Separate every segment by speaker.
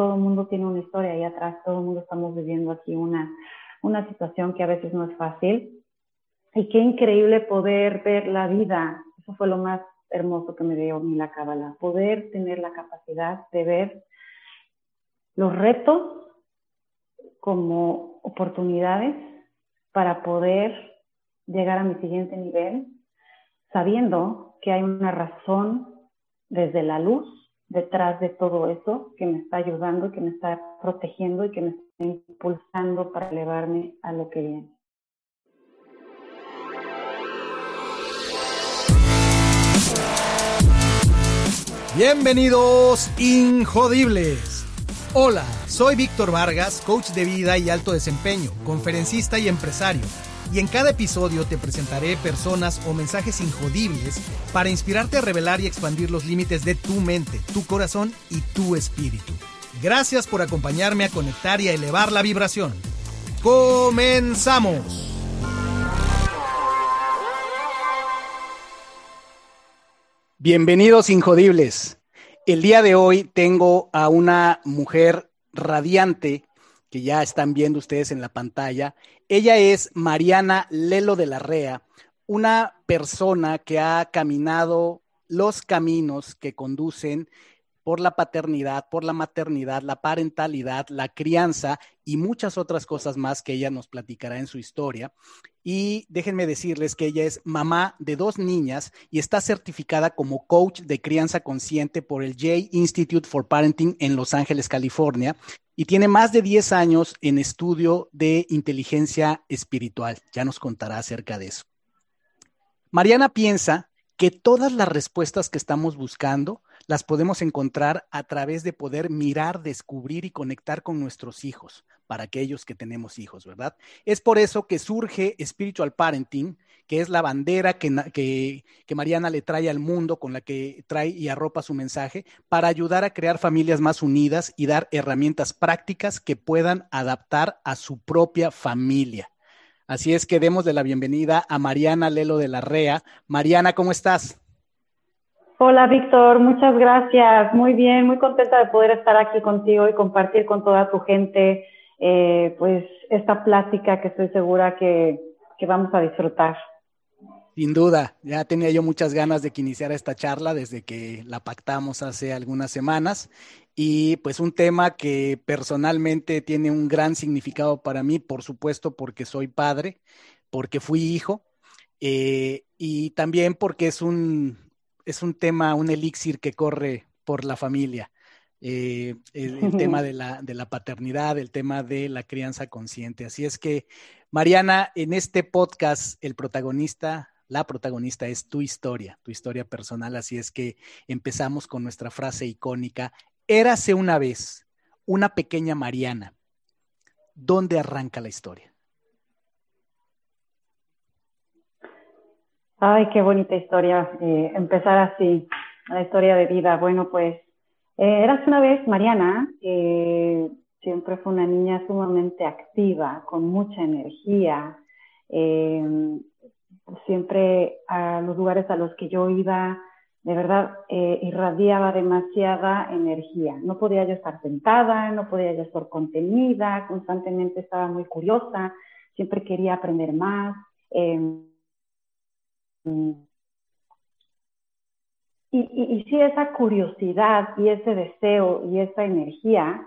Speaker 1: todo el mundo tiene una historia ahí atrás, todo el mundo estamos viviendo aquí una, una situación que a veces no es fácil. Y qué increíble poder ver la vida. Eso fue lo más hermoso que me dio a la cábala, poder tener la capacidad de ver los retos como oportunidades para poder llegar a mi siguiente nivel, sabiendo que hay una razón desde la luz detrás de todo eso que me está ayudando, que me está protegiendo y que me está impulsando para elevarme a lo que viene.
Speaker 2: Bienvenidos, Injodibles. Hola, soy Víctor Vargas, coach de vida y alto desempeño, conferencista y empresario. Y en cada episodio te presentaré personas o mensajes injodibles para inspirarte a revelar y expandir los límites de tu mente, tu corazón y tu espíritu. Gracias por acompañarme a conectar y a elevar la vibración. ¡Comenzamos! Bienvenidos Injodibles. El día de hoy tengo a una mujer radiante que ya están viendo ustedes en la pantalla. Ella es Mariana Lelo de la Rea, una persona que ha caminado los caminos que conducen por la paternidad, por la maternidad, la parentalidad, la crianza y muchas otras cosas más que ella nos platicará en su historia. Y déjenme decirles que ella es mamá de dos niñas y está certificada como coach de crianza consciente por el J Institute for Parenting en Los Ángeles, California. Y tiene más de 10 años en estudio de inteligencia espiritual. Ya nos contará acerca de eso. Mariana piensa que todas las respuestas que estamos buscando las podemos encontrar a través de poder mirar, descubrir y conectar con nuestros hijos, para aquellos que tenemos hijos, ¿verdad? Es por eso que surge Spiritual Parenting, que es la bandera que, que, Mariana le trae al mundo, con la que trae y arropa su mensaje, para ayudar a crear familias más unidas y dar herramientas prácticas que puedan adaptar a su propia familia. Así es que demos de la bienvenida a Mariana Lelo de la REA. Mariana, ¿cómo estás?
Speaker 1: Hola Víctor, muchas gracias. Muy bien, muy contenta de poder estar aquí contigo y compartir con toda tu gente eh, pues esta plática que estoy segura que, vamos a disfrutar.
Speaker 2: Sin duda, ya tenía yo muchas ganas de que iniciara esta charla desde que la pactamos hace algunas semanas y pues un tema que personalmente tiene un gran significado para mí, por supuesto porque soy padre, porque fui hijo eh, y también porque es un es un tema, un elixir que corre por la familia. Eh, el, tema de la, de la, paternidad, el tema de la crianza consciente. Así es que, Mariana, en este podcast, el protagonista, la protagonista es tu historia, tu historia personal. Así es que empezamos con nuestra frase icónica, érase una vez una pequeña Mariana. ¿Dónde arranca la historia?
Speaker 1: Ay, qué bonita historia. Eh, empezar así, la historia de vida. Bueno, pues eh, eras una vez Mariana, que siempre fue una niña sumamente activa, con mucha energía. Eh, siempre a los lugares a los que yo iba, de verdad, irradiaba demasiada energía. No podía yo estar sentada, no podía yo estar contenida, constantemente estaba muy curiosa, siempre quería aprender más. Y, y, si esa curiosidad y ese deseo y esa energía,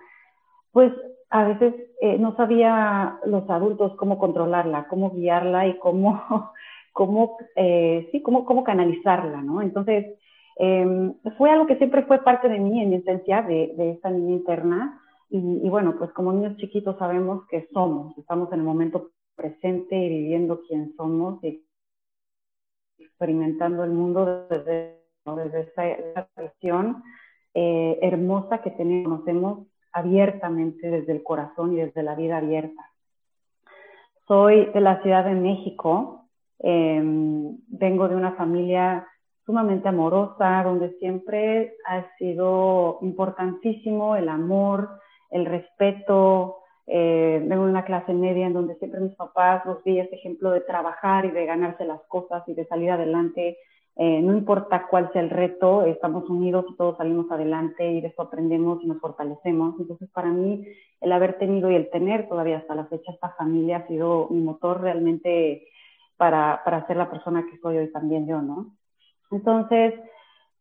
Speaker 1: pues a veces eh, no sabía los adultos cómo controlarla, cómo guiarla y cómo, cómo, eh, sí, cómo, cómo canalizarla, ¿no? Entonces, em, fue algo que siempre fue parte de mí, en mi esencia, de, de esta niña interna. Y, y, bueno, pues como niños chiquitos sabemos que somos, estamos en el momento presente y viviendo quién somos y experimentando el mundo desde, desde esa, visión eh, hermosa que tenemos, conocemos abiertamente desde el corazón y desde la vida abierta. Soy de la Ciudad de México, em, vengo de una familia sumamente amorosa, donde siempre ha sido importantísimo el amor, el respeto, eh, vengo de una clase media en donde siempre mis papás nos vi ese ejemplo de trabajar y de ganarse las cosas y de salir adelante Eh, no importa cuál sea el reto, estamos unidos y todos salimos adelante y de eso aprendemos y nos fortalecemos. Entonces, para mí, el haber tenido y el tener todavía hasta la fecha esta familia ha sido mi motor realmente para, para ser la persona que soy hoy también yo, ¿no? Entonces,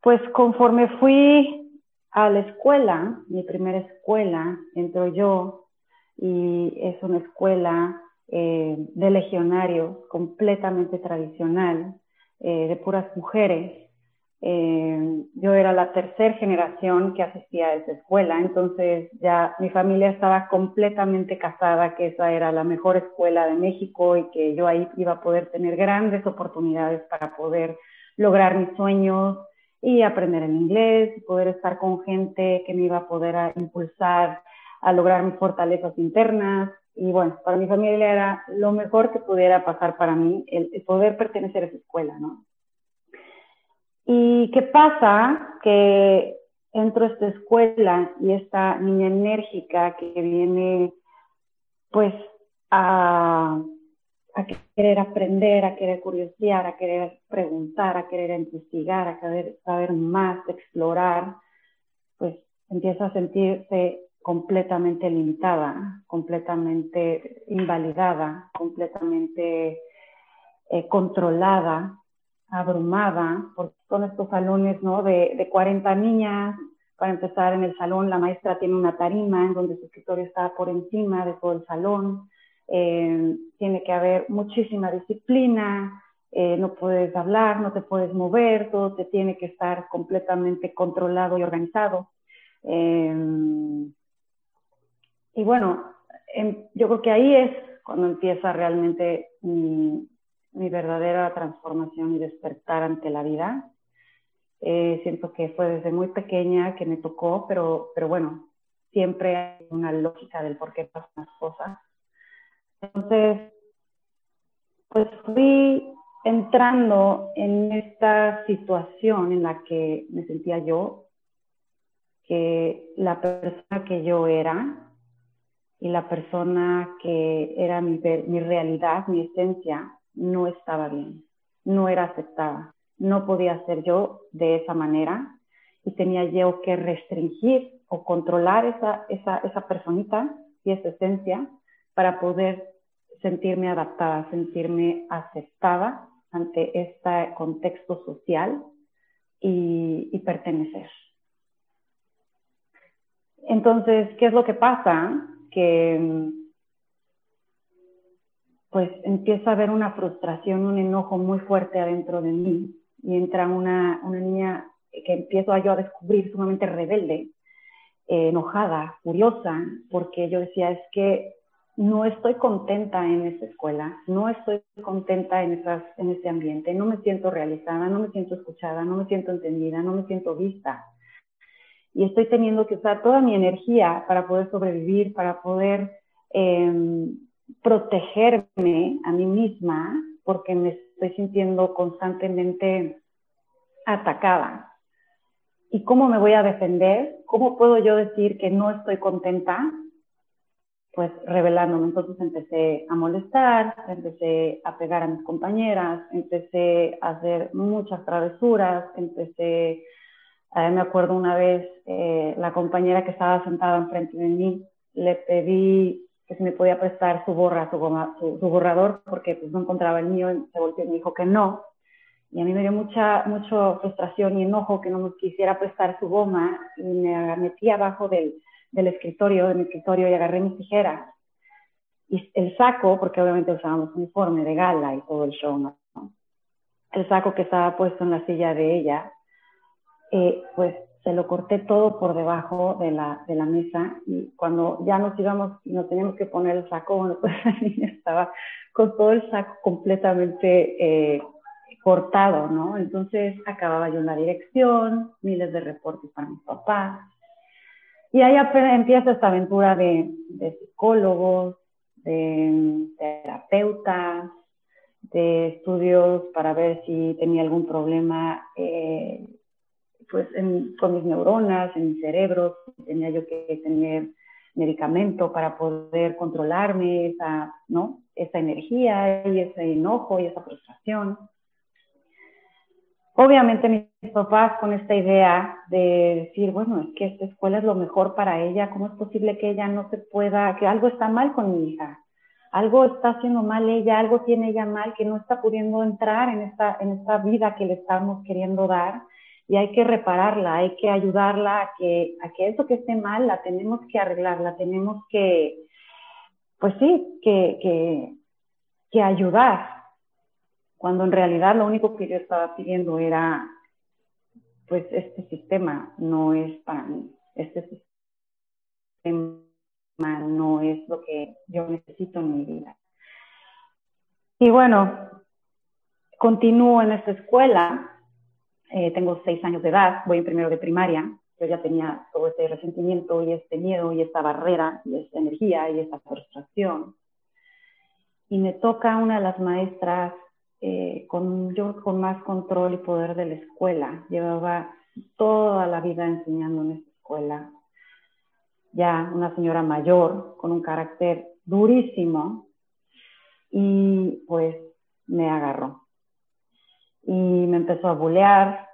Speaker 1: pues conforme fui a la escuela, mi primera escuela, entro yo y es una escuela eh, de legionarios completamente tradicional, eh, de puras mujeres. Eh, yo era la tercera generación que asistía a esa escuela, entonces ya mi familia estaba completamente casada, que esa era la mejor escuela de México y que yo ahí iba a poder tener grandes oportunidades para poder lograr mis sueños y aprender el inglés poder estar con gente que me iba a poder impulsar a lograr fortalezas internas. Y bueno, para mi familia era lo mejor que pudiera pasar para mí el, poder pertenecer a esa escuela, ¿no? ¿Y qué pasa? Que entro a esta escuela y esta niña enérgica que viene pues a a querer aprender, a querer curiosear, a querer preguntar, a querer investigar, a querer saber más, explorar, pues empieza a sentirse completamente limitada, completamente invalidada, completamente eh, controlada, abrumada, porque son estos salones ¿no? de, de 40 niñas. Para empezar, en el salón la maestra tiene una tarima en donde su escritorio está por encima de todo el salón eh, tiene que haber muchísima disciplina, eh, no puedes hablar, no te puedes mover, todo te tiene que estar completamente controlado y organizado. Y bueno, em, yo creo que ahí es cuando empieza realmente mi, verdadera transformación y despertar ante la vida. siento que fue desde muy pequeña que me tocó, pero, pero bueno, siempre hay una lógica del por qué pasan las cosas. Entonces, pues fui entrando en esta situación en la que me sentía yo, que la persona que yo era y la persona que era mi, mi realidad, mi esencia, no estaba bien, no era aceptada, no podía ser yo de esa manera y tenía yo que restringir o controlar esa, esa, esa personita y esa esencia para poder sentirme adaptada, sentirme aceptada ante este contexto social y, pertenecer. Entonces, ¿qué es lo que pasa? Que pues empieza a haber una frustración, un enojo muy fuerte adentro de mí y entra una, una niña que empiezo yo a descubrir sumamente rebelde, eh, enojada, furiosa, porque yo decía, es que no estoy contenta en esa escuela, no estoy contenta en, esas, en ese ambiente, no me siento realizada, no me siento escuchada, no me siento entendida, no me siento vista. Y estoy teniendo que usar toda mi energía para poder sobrevivir, para poder em, protegerme a mí misma, porque me estoy sintiendo constantemente atacada. ¿Y cómo me voy a defender? ¿Cómo puedo yo decir que no estoy contenta pues revelándome. Entonces empecé a molestar, empecé a pegar a mis compañeras, empecé a hacer muchas travesuras, empecé, eh, me acuerdo una vez, eh, la compañera que estaba sentada enfrente de mí, le pedí que si me podía prestar su borra, su, su, borrador, porque pues no encontraba el mío, y se volvió y me dijo que no. Y a mí me dio mucha, mucha frustración y enojo que no me quisiera prestar su goma y me metí abajo del, del escritorio, de mi escritorio, y agarré mis tijeras. Y el saco, porque obviamente usábamos uniforme de gala y todo el show, ¿no? El saco que estaba puesto en la silla de ella, eh, pues se lo corté todo por debajo de la, de la mesa y cuando ya nos íbamos y nos teníamos que poner el saco, bueno, pues la niña estaba con todo el saco completamente eh, cortado, ¿no? Entonces acababa yo en la dirección, miles de reportes para mis papás, y ahí empieza esta aventura de, psicólogos, de terapeutas, de estudios para ver si tenía algún problema eh, pues con mis neuronas, en mi cerebro, tenía yo que tener medicamento para poder controlarme esa, ¿no? esa energía y ese enojo y esa frustración. obviamente mis papás con esta idea de decir, bueno, es que esta escuela es lo mejor para ella, ¿cómo es posible que ella no se pueda, que algo está mal con mi hija? Algo está haciendo mal ella, algo tiene ella mal, que no está pudiendo entrar en esta, en esta vida que le estamos queriendo dar y hay que repararla, hay que ayudarla a que, a que eso que esté mal la tenemos que arreglar, la tenemos que, pues sí, que, que, que ayudar, cuando en realidad lo único que yo estaba pidiendo era, pues este sistema no es para mí, este sistema no es lo que yo necesito en mi vida. Y bueno, continúo en esta escuela, eh, tengo seis años de edad, voy en primero de primaria, yo ya tenía todo este resentimiento y este miedo y esta barrera y esta energía y esta frustración y me toca una de las maestras eh, yo con más control y poder de la escuela. Llevaba toda la vida enseñando en esta escuela. Ya una señora mayor con un carácter durísimo y pues me agarró. Y me empezó a bulear,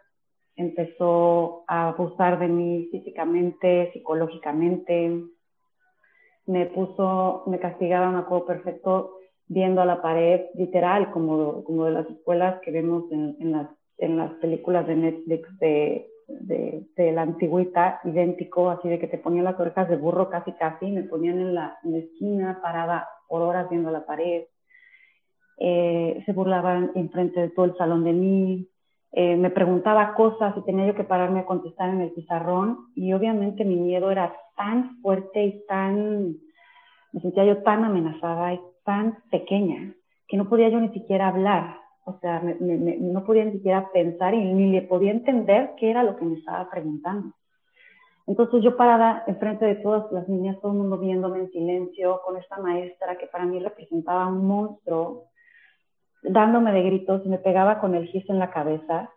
Speaker 1: empezó a abusar de mí físicamente, psicológicamente. Me puso, me castigaba, me acuerdo perfecto, viendo a la pared, literal, como, como de las escuelas que vemos en, en, las, en las películas de Netflix de, de, la antigüita, idéntico, así de que te ponían las orejas de burro casi casi, me ponían en la, en la esquina parada por horas viendo la pared, eh, se burlaban enfrente de todo el salón de mí, eh, me preguntaba cosas y tenía yo que pararme a contestar en el pizarrón. Y obviamente mi miedo era tan fuerte y tan, me sentía yo tan amenazada y tan pequeña que no podía yo ni siquiera hablar, o sea, no podía ni siquiera pensar y ni le podía entender qué era lo que me estaba preguntando. Entonces yo parada enfrente de todas las niñas, todo el mundo viéndome en silencio, con esta maestra que para mí representaba un monstruo, dándome de gritos y me pegaba con el giz en la cabeza.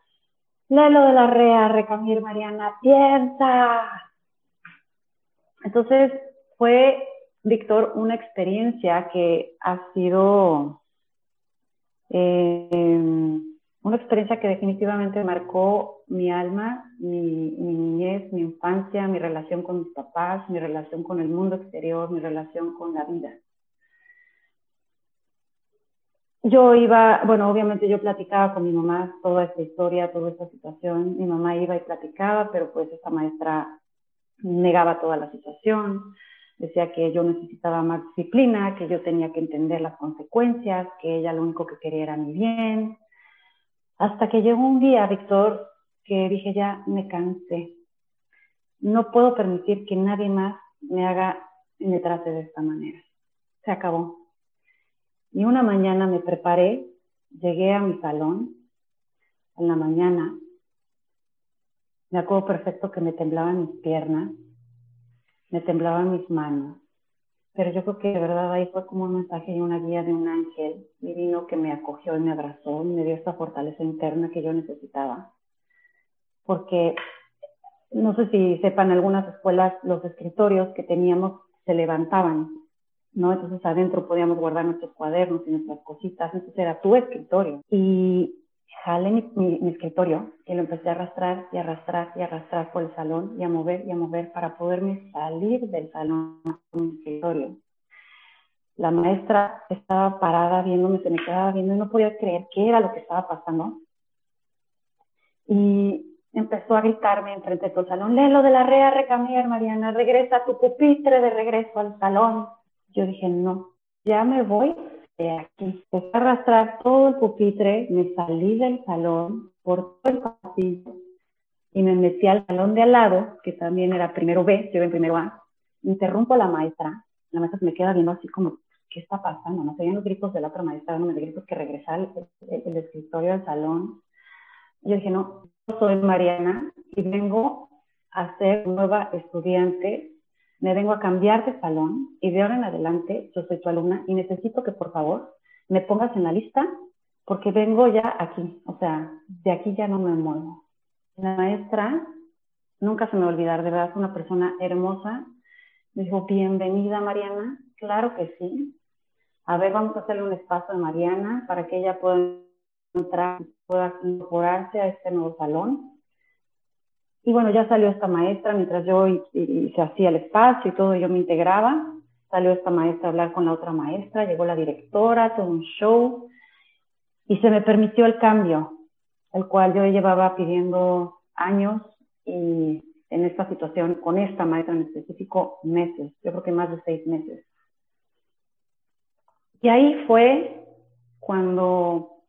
Speaker 1: Lelo de la Rea, Recamir Mariana, piensa. Entonces fue Víctor, una experiencia que ha sido eh, una experiencia que definitivamente marcó mi alma, mi, mi, niñez, mi infancia, mi relación con mis papás, mi relación con el mundo exterior, mi relación con la vida. Yo iba, bueno, obviamente yo platicaba con mi mamá toda esta historia, toda esta situación. Mi mamá iba y platicaba, pero pues esta maestra negaba toda la situación decía que yo necesitaba más disciplina, que yo tenía que entender las consecuencias, que ella lo único que quería era mi bien. Hasta que llegó un día, Víctor, que dije ya me cansé. No puedo permitir que nadie más me haga y me trate de esta manera. Se acabó. Y una mañana me preparé, llegué a mi salón en la mañana. Me acuerdo perfecto que me temblaban mis piernas me temblaban mis manos. Pero yo creo que de verdad ahí fue como un mensaje y una guía de un ángel divino que me acogió y me abrazó y me dio esta fortaleza interna que yo necesitaba. Porque no sé si sepan, algunas escuelas los escritorios que teníamos se levantaban, ¿no? Entonces adentro podíamos guardar nuestros cuadernos y nuestras cositas, entonces era tu escritorio. Y jalé mi, escritorio y lo empecé a arrastrar y arrastrar y arrastrar por el salón y a mover y a mover para poderme salir del salón con mi escritorio. La maestra estaba parada viéndome, se me quedaba viendo y no podía creer qué era lo que estaba pasando. Y empezó a gritarme enfrente de todo el salón, Lelo de la Rea Recamier, Mariana, regresa a tu pupitre de regreso al salón. Yo dije, no, ya me voy aquí. Empecé a arrastrar todo el pupitre, me salí del salón por todo el pasillo y me metí al salón de al lado, que también era primero B, yo en primero A. Interrumpo a la maestra, la maestra se me queda viendo así como, ¿qué está pasando? No se oían los gritos de la otra maestra, no me gritos que regresar el, el, escritorio al salón. Yo dije, no, soy Mariana y vengo a ser nueva estudiante me vengo a cambiar de salón y de ahora en adelante yo soy tu alumna y necesito que por favor me pongas en la lista porque vengo ya aquí, o sea, de aquí ya no me muevo. La maestra, nunca se me va a olvidar, de verdad una persona hermosa, dijo, bienvenida Mariana, claro que sí. A ver, vamos a hacerle un espacio a Mariana para que ella pueda entrar, pueda incorporarse a este nuevo salón. Y bueno, ya salió esta maestra, mientras yo y, se hacía el espacio y todo, yo me integraba, salió esta maestra a hablar con la otra maestra, llegó la directora, todo un show, y se me permitió el cambio, el cual yo llevaba pidiendo años y en esta situación, con esta maestra en específico, meses, yo creo que más de seis meses. Y ahí fue cuando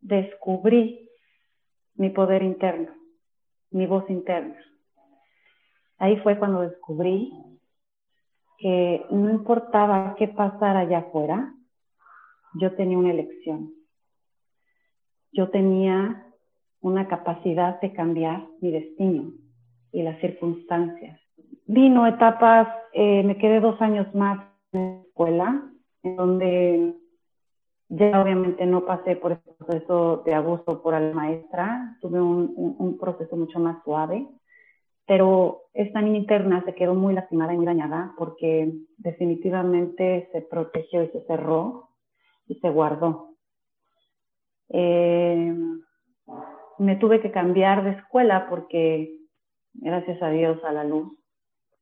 Speaker 1: descubrí mi poder interno, mi voz interna. Ahí fue cuando descubrí que no importaba qué pasara allá afuera, yo tenía una elección. Yo tenía una capacidad de cambiar mi destino y las circunstancias. Vino etapas, eh, me quedé dos años más en la escuela, en donde ya obviamente no pasé por el proceso de abuso por la maestra, tuve un, proceso mucho más suave, pero esta niña interna se quedó muy lastimada y muy dañada porque definitivamente se protegió y se cerró y se guardó. Eh, me tuve que cambiar de escuela porque gracias a Dios, a la luz.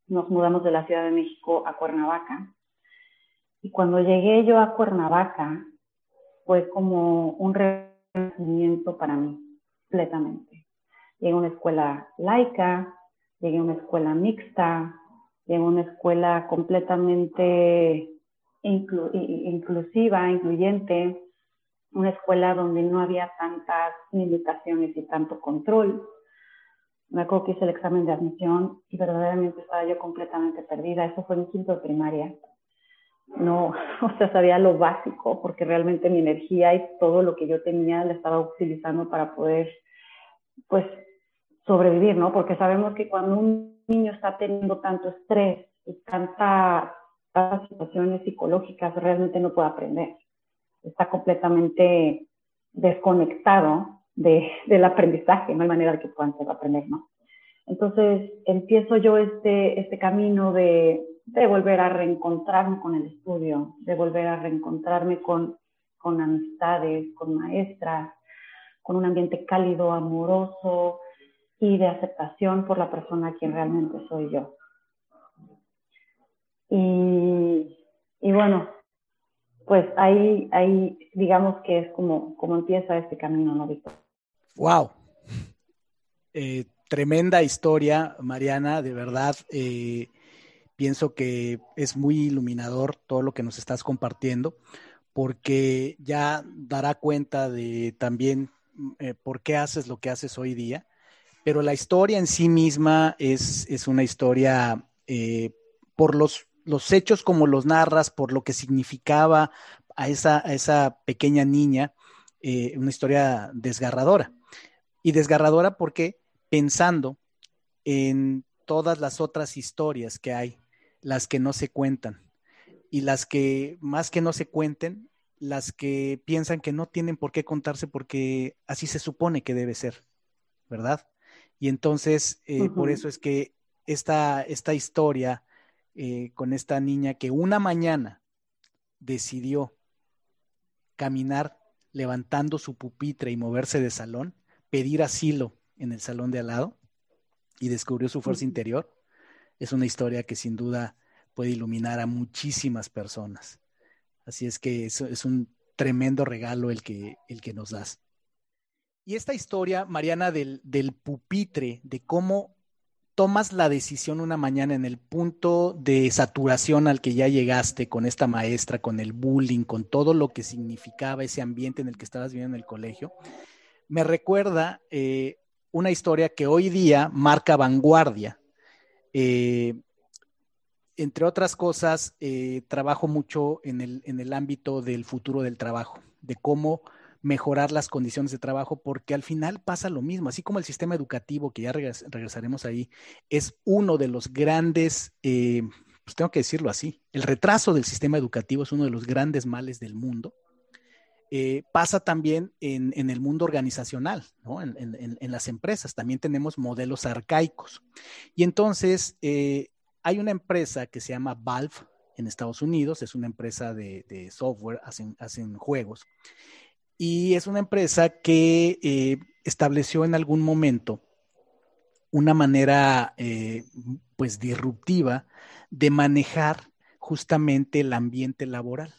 Speaker 1: Nos mudamos de la Ciudad de México a Cuernavaca. Y cuando llegué yo a Cuernavaca, fue como un renacimiento para mí, completamente. Llegué a una escuela laica, llegué a una escuela mixta, llegué a una escuela completamente inclusiva, incluyente, una escuela donde no había tantas limitaciones y tanto control me acuerdo que hice el examen de admisión y verdaderamente estaba yo completamente perdida. Eso fue en quinto de primaria. No, o sea, sabía lo básico porque realmente mi energía y todo lo que yo tenía la estaba utilizando para poder, pues, sobrevivir, ¿no? Porque sabemos que cuando un niño está teniendo tanto estrés y tanta, tantas situaciones psicológicas, realmente no puede aprender. Está completamente desconectado de, del aprendizaje, no hay manera de que puedan aprender, ¿no? Entonces empiezo yo este, este camino de, de volver a reencontrarme con el estudio, de volver a reencontrarme con, con amistades, con maestras, con un ambiente cálido, amoroso y de aceptación por la persona quien realmente soy yo. Y, y bueno, pues ahí, ahí digamos que es como, como empieza este camino, ¿no, Víctor?
Speaker 2: Wow. Eh, tremenda historia, Mariana, de verdad. Eh, pienso que es muy iluminador todo lo que nos estás compartiendo, porque ya dará cuenta de también eh, por qué haces lo que haces hoy día. Pero la historia en sí misma es, es una historia por los, los hechos como los narras, por lo que significaba a esa, a esa pequeña niña, una historia desgarradora y desgarradora porque pensando en todas las otras historias que hay, las que no se cuentan. Y las que más que no se cuenten, las que piensan que no tienen por qué contarse porque así se supone que debe ser, ¿verdad? Y entonces, eh, por eso es que esta, esta historia eh, con esta niña que una mañana decidió caminar levantando su pupitre y moverse de salón, pedir asilo en el salón de al lado y descubrió su fuerza interior, es una historia que sin duda puede iluminar a muchísimas personas. Así es que es, es un tremendo regalo el que, el que nos das. Y esta historia, Mariana, del, del pupitre, de cómo tomas la decisión una mañana en el punto de saturación al que ya llegaste con esta maestra, con el bullying, con todo lo que significaba ese ambiente en el que estabas viviendo en el colegio, me recuerda eh, una historia que hoy día marca vanguardia. Eh, entre otras cosas, eh, trabajo mucho en el, en el ámbito del futuro del trabajo, de cómo mejorar las condiciones de trabajo, porque al final pasa lo mismo, así como el sistema educativo, que ya regresaremos ahí, es uno de los grandes, pues tengo que decirlo así, el retraso del sistema educativo es uno de los grandes males del mundo. Eh, pasa también en, el mundo organizacional, en, las empresas. También tenemos modelos arcaicos. Y entonces eh, hay una empresa que se llama Valve en Estados Unidos, es una empresa de, software, hacen, juegos. Y es una empresa que eh, estableció en algún momento una manera pues disruptiva de manejar justamente el ambiente laboral.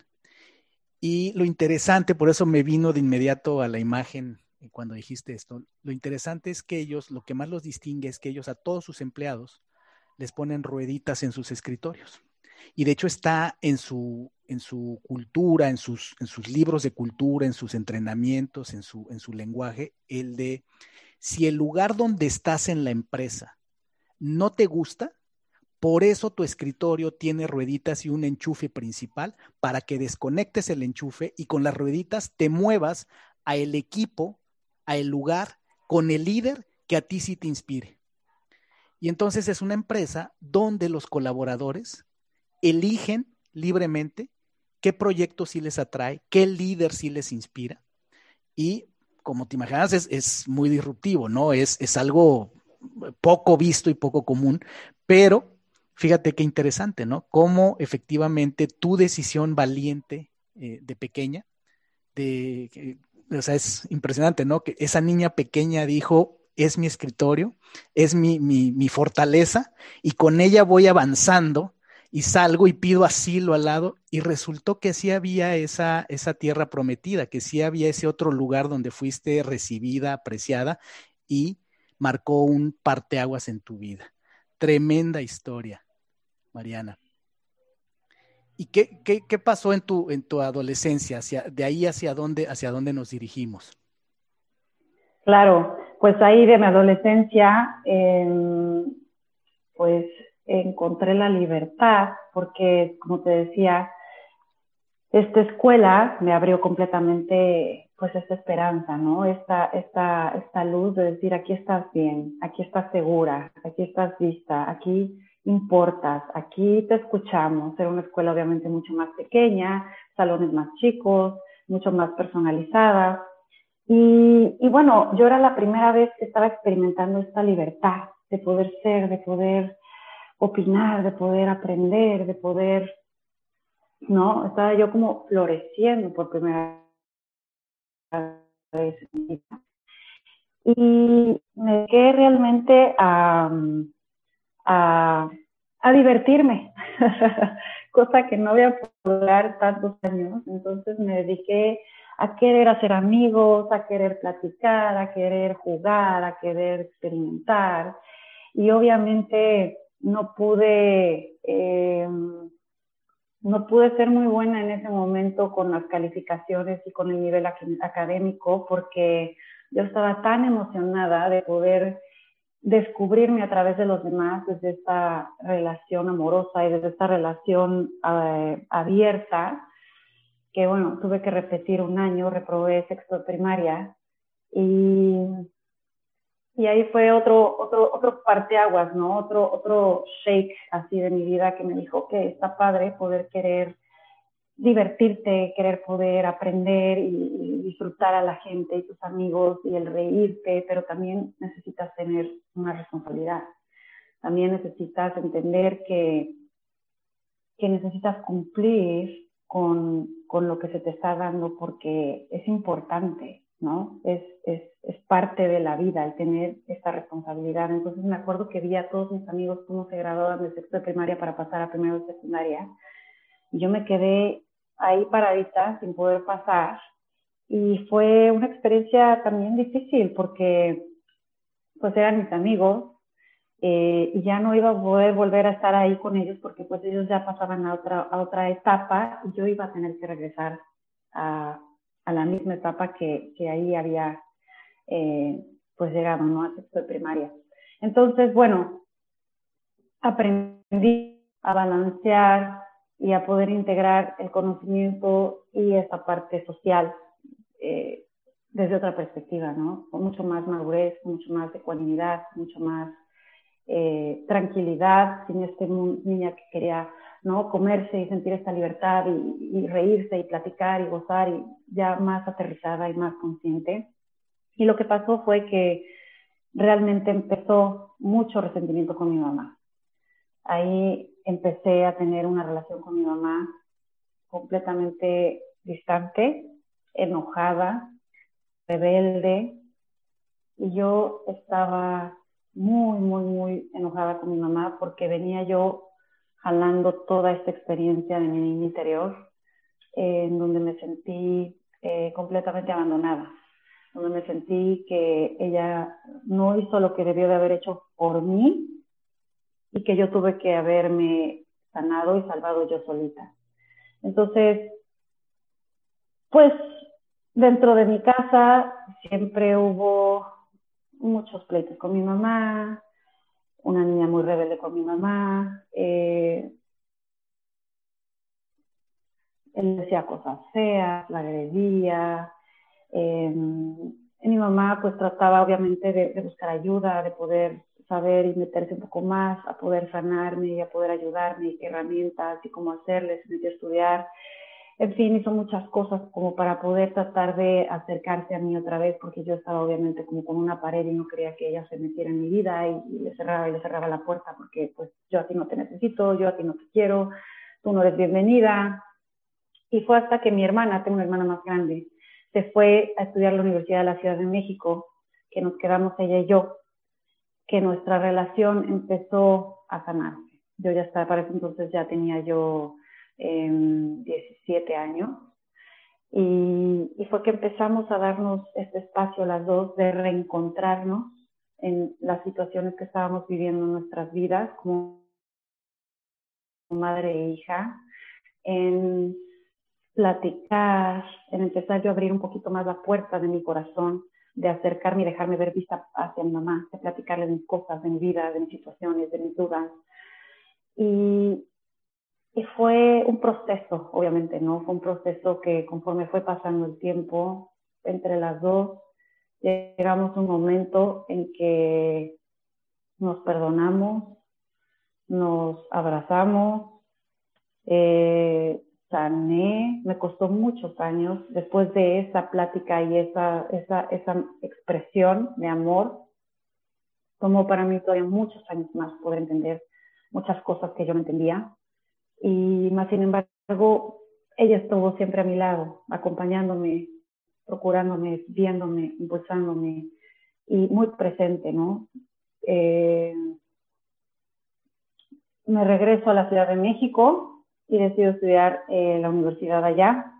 Speaker 2: Y lo interesante, por eso me vino de inmediato a la imagen cuando dijiste esto, lo interesante es que ellos, lo que más los distingue es que ellos a todos sus empleados les ponen rueditas en sus escritorios. Y de hecho está en su, en su cultura, en sus, en sus libros de cultura, en sus entrenamientos, en su, en su lenguaje, el de si el lugar donde estás en la empresa no te gusta, por eso tu escritorio tiene rueditas y un enchufe principal para que desconectes el enchufe y con las rueditas te muevas a el equipo, a el lugar, con el líder que a ti sí te inspire. Y entonces es una empresa donde los colaboradores eligen libremente qué proyecto sí les atrae, qué líder sí les inspira y como te imaginas, es, muy disruptivo, ¿no? Es, es algo poco visto y poco común, pero fíjate qué interesante, ¿no? Cómo efectivamente tu decisión valiente eh, de pequeña, de, o sea, es impresionante, ¿no? Que esa niña pequeña dijo, es mi escritorio, es mi, mi fortaleza, y con ella voy avanzando y salgo y pido asilo al lado y resultó que sí había esa, esa tierra prometida, que sí había ese otro lugar donde fuiste recibida, apreciada y marcó un parteaguas en tu vida. Tremenda historia, Mariana. ¿Y qué, qué, pasó en tu, en tu adolescencia? Hacia, de ahí hacia dónde, hacia dónde nos dirigimos.
Speaker 1: Claro, pues ahí de mi adolescencia, em, pues encontré la libertad, porque, como te decía, esta escuela me abrió completamente pues esta esperanza, ¿no? Esta, esta, esta luz de decir, aquí estás bien, aquí estás segura, aquí estás vista, aquí importas, aquí te escuchamos. Era una escuela obviamente mucho más pequeña, salones más chicos, mucho más personalizadas. Y, y bueno, yo era la primera vez que estaba experimentando esta libertad de poder ser, de poder opinar, de poder aprender, de poder, ¿no? Estaba yo como floreciendo por primera vez. Y me quedé realmente a, a, a divertirme, cosa que no había podido durar tantos años. Entonces me dediqué a querer hacer amigos, a querer platicar, a querer jugar, a querer experimentar. Y obviamente no pude, eh, no pude ser muy buena en ese momento con las calificaciones y con el nivel académico porque yo estaba tan emocionada de poder descubrirme a través de los demás desde esta relación amorosa y desde esta relación eh, abierta, que bueno, tuve que repetir un año, reprobé sexto de primaria y y ahí fue otro, otro, otro parteaguas, ¿no? Otro, otro shake así de mi vida que me dijo que está padre poder querer divertirte, querer poder aprender y, disfrutar a la gente y tus amigos y el reírte, pero también necesitas tener una responsabilidad. También necesitas entender que, que necesitas cumplir con, con lo que se te está dando porque es importante, ¿no? Es, es, es, parte de la vida el tener esta responsabilidad. Entonces me acuerdo que vi a todos mis amigos cómo se graduaban de sexto de primaria para pasar a primero de secundaria. Yo me quedé ahí paradita sin poder pasar. Y fue una experiencia también difícil porque pues eran mis amigos eh, y ya no iba a poder volver a estar ahí con ellos porque pues ellos ya pasaban a otra, a otra etapa y yo iba a tener que regresar a, a la misma etapa que, que ahí había eh, pues llegado, ¿no? A sexto de primaria. Entonces, bueno, aprendí a balancear y a poder integrar el conocimiento y esta parte social eh, desde otra perspectiva, ¿no? Con mucho más madurez, mucho más ecuanimidad, mucho más eh, tranquilidad, sin este niña que quería ¿no? Comerse y sentir esta libertad y, reírse y platicar y gozar y ya más aterrizada y más consciente. Y lo que pasó fue que realmente empezó mucho resentimiento con mi mamá. Ahí empecé a tener una relación con mi mamá completamente distante enojada, rebelde, y yo estaba muy, muy, muy enojada con mi mamá porque venía yo jalando toda esta experiencia de mi niña interior, en donde me sentí eh, completamente abandonada, donde me sentí que ella no hizo lo que debió de haber hecho por mí y que yo tuve que haberme sanado y salvado yo solita. Entonces, pues dentro de mi casa siempre hubo muchos pleitos con mi mamá, una niña muy rebelde con mi mamá. Eh, él decía cosas feas, la agredía. Em, mi mamá pues trataba obviamente de, buscar ayuda, de poder saber y meterse un poco más, a poder sanarme y a poder ayudarme, y qué herramientas y cómo hacerles, se metió a estudiar en fin, hizo muchas cosas como para poder tratar de acercarse a mí otra vez, porque yo estaba obviamente como con una pared y no quería que ella se metiera en mi vida y, le cerraba y le cerraba la puerta porque pues yo a ti no te necesito, yo a ti no te quiero, tú no eres bienvenida. Y fue hasta que mi hermana, tengo una hermana más grande, se fue a estudiar la Universidad de la Ciudad de México, que nos quedamos ella y yo, que nuestra relación empezó a sanarse. Yo ya estaba, para ese entonces ya tenía yo 17 años. Y, fue que empezamos a darnos este espacio las dos de reencontrarnos en las situaciones que estábamos viviendo en nuestras vidas como madre e hija, en platicar, en empezar yo a abrir un poquito más la puerta de mi corazón, de acercarme y dejarme ver vista hacia mi mamá, de platicarle de mis cosas, de mi vida, de mis situaciones, de mis dudas. Y, y fue un proceso, obviamente, ¿no? Fue un proceso que conforme fue pasando el tiempo entre las dos, llegamos a un momento en que nos perdonamos, nos abrazamos, eh, me costó muchos años. Después de esa plática y esa, esa, esa expresión de amor, tomó para mí todavía muchos años más poder entender muchas cosas que yo no entendía, y más sin embargo, ella estuvo siempre a mi lado, acompañándome, procurándome, viéndome, impulsándome y muy presente, ¿no? Eh, me regreso a la Ciudad de México y decido estudiar en la universidad allá.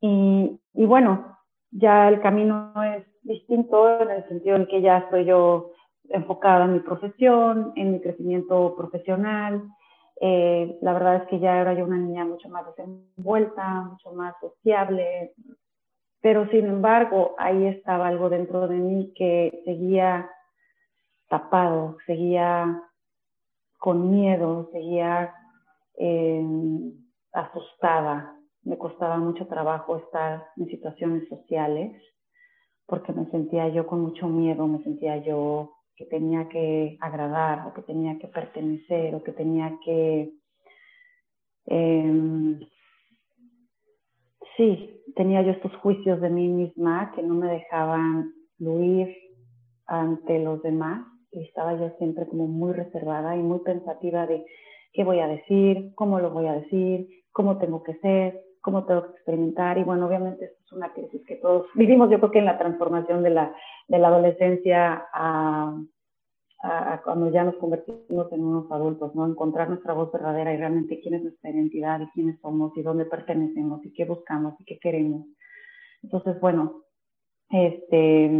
Speaker 1: Y, y, bueno, ya el camino es distinto en el sentido en que ya estoy yo enfocada en mi profesión, en mi crecimiento profesional, eh, la verdad es que ya era yo una niña mucho más desenvuelta, mucho más sociable, pero sin embargo ahí estaba algo dentro de mí que seguía tapado, seguía con miedo, seguía eh, asustada. Me costaba mucho trabajo estar en situaciones sociales porque me sentía yo con mucho miedo, me sentía yo que tenía que agradar o que tenía que pertenecer o que tenía que... Em, sí, tenía yo estos juicios de mí misma que no me dejaban fluir ante los demás y estaba yo siempre como muy reservada y muy pensativa de qué voy a decir, cómo lo voy a decir, cómo tengo que ser, cómo tengo que experimentar. Y bueno, obviamente esto es una crisis que todos vivimos, yo creo que en la transformación de la, de la adolescencia a, a, cuando ya nos convertimos en unos adultos, ¿no? Encontrar nuestra voz verdadera y realmente quién es nuestra identidad y quiénes somos y dónde pertenecemos y qué buscamos y qué queremos. Entonces, bueno, este,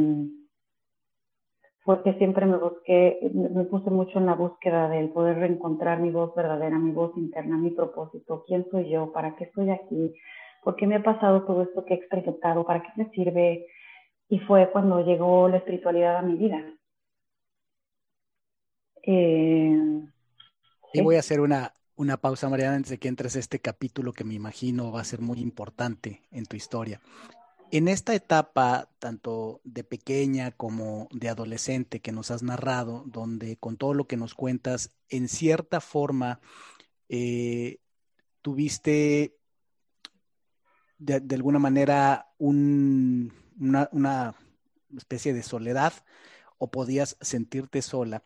Speaker 1: porque siempre me busqué, me puse mucho en la búsqueda del poder reencontrar mi voz verdadera, mi voz interna, mi propósito, quién soy yo, para qué estoy aquí, por qué me ha pasado todo esto que he experimentado, para qué me sirve. Y fue cuando llegó la espiritualidad a mi vida.
Speaker 2: Eh, y voy a hacer una, una pausa, Mariana, antes de que entres a este capítulo que me imagino va a ser muy importante en tu historia. En esta etapa, tanto de pequeña como de adolescente que nos has narrado, donde con todo lo que nos cuentas, en cierta forma eh, tuviste de, alguna manera una, una, especie de soledad o podías sentirte sola.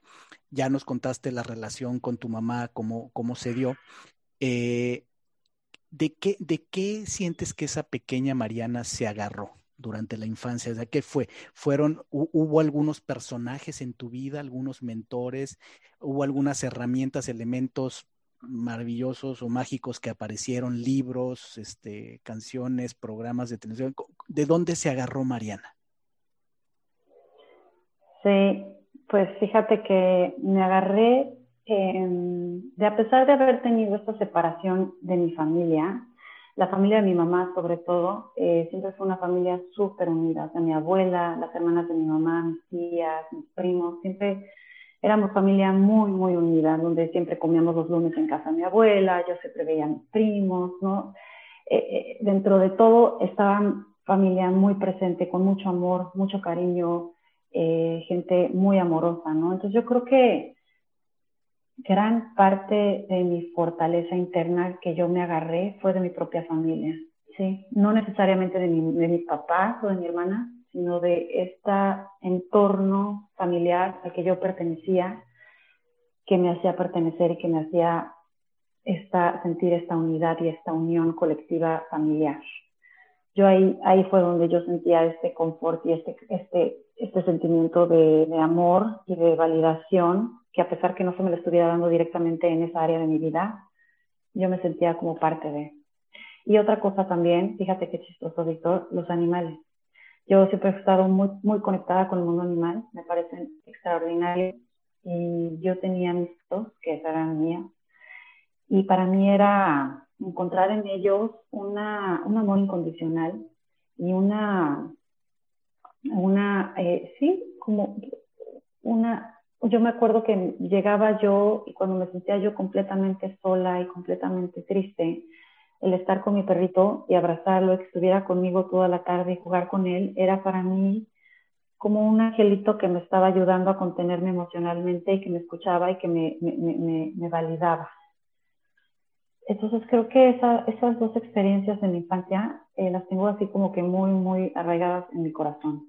Speaker 2: Ya nos contaste la relación con tu mamá, cómo, cómo se dio. Eh, ¿de qué, ¿de qué sientes que esa pequeña Mariana se agarró durante la infancia? ¿De qué fue? ¿Fueron, hubo algunos personajes en tu vida, algunos mentores, hubo algunas herramientas, elementos maravillosos o mágicos que aparecieron, libros, este, canciones, programas de televisión? ¿De dónde se agarró Mariana?
Speaker 1: Sí, pues fíjate que me agarré de a pesar de haber tenido esta separación de mi familia, la familia de mi mamá sobre todo, eh, siempre fue una familia súper unida. O sea, mi abuela, las hermanas de mi mamá, mis tías, mis primos, siempre éramos familia muy, muy unida, donde siempre comíamos los lunes en casa de mi abuela, yo siempre veía a mis primos, ¿no? Eh, eh, dentro de todo estaban familia muy presente, con mucho amor, mucho cariño, gente muy amorosa, ¿no? Entonces yo creo que gran parte de mi fortaleza interna que yo me agarré fue de mi propia familia, ¿sí? No necesariamente de mi, de mi papá o de mi hermana, sino de este entorno familiar al que yo pertenecía, que me hacía pertenecer y que me hacía esta, sentir esta unidad y esta unión colectiva familiar. Yo ahí, ahí fue donde yo sentía este confort y este, este, este sentimiento de, de amor y de validación que a pesar que no se me lo estuviera dando directamente en esa área de mi vida, yo me sentía como parte de. Y otra cosa también, fíjate qué chistoso, Víctor, los animales. Yo siempre he estado muy, muy conectada con el mundo animal, me parecen extraordinarios. Y yo tenía mis dos, que eran mías. Y para mí era encontrar en ellos una, un amor incondicional y una, una eh, sí, como una yo me acuerdo que llegaba yo y cuando me sentía yo completamente sola y completamente triste, el estar con mi perrito y abrazarlo, que estuviera conmigo toda la tarde y jugar con él, era para mí como un angelito que me estaba ayudando a contenerme emocionalmente y que me escuchaba y que me, me, me, validaba. Entonces creo que esas dos experiencias de mi infancia eh, las tengo así como que muy, muy arraigadas en mi corazón.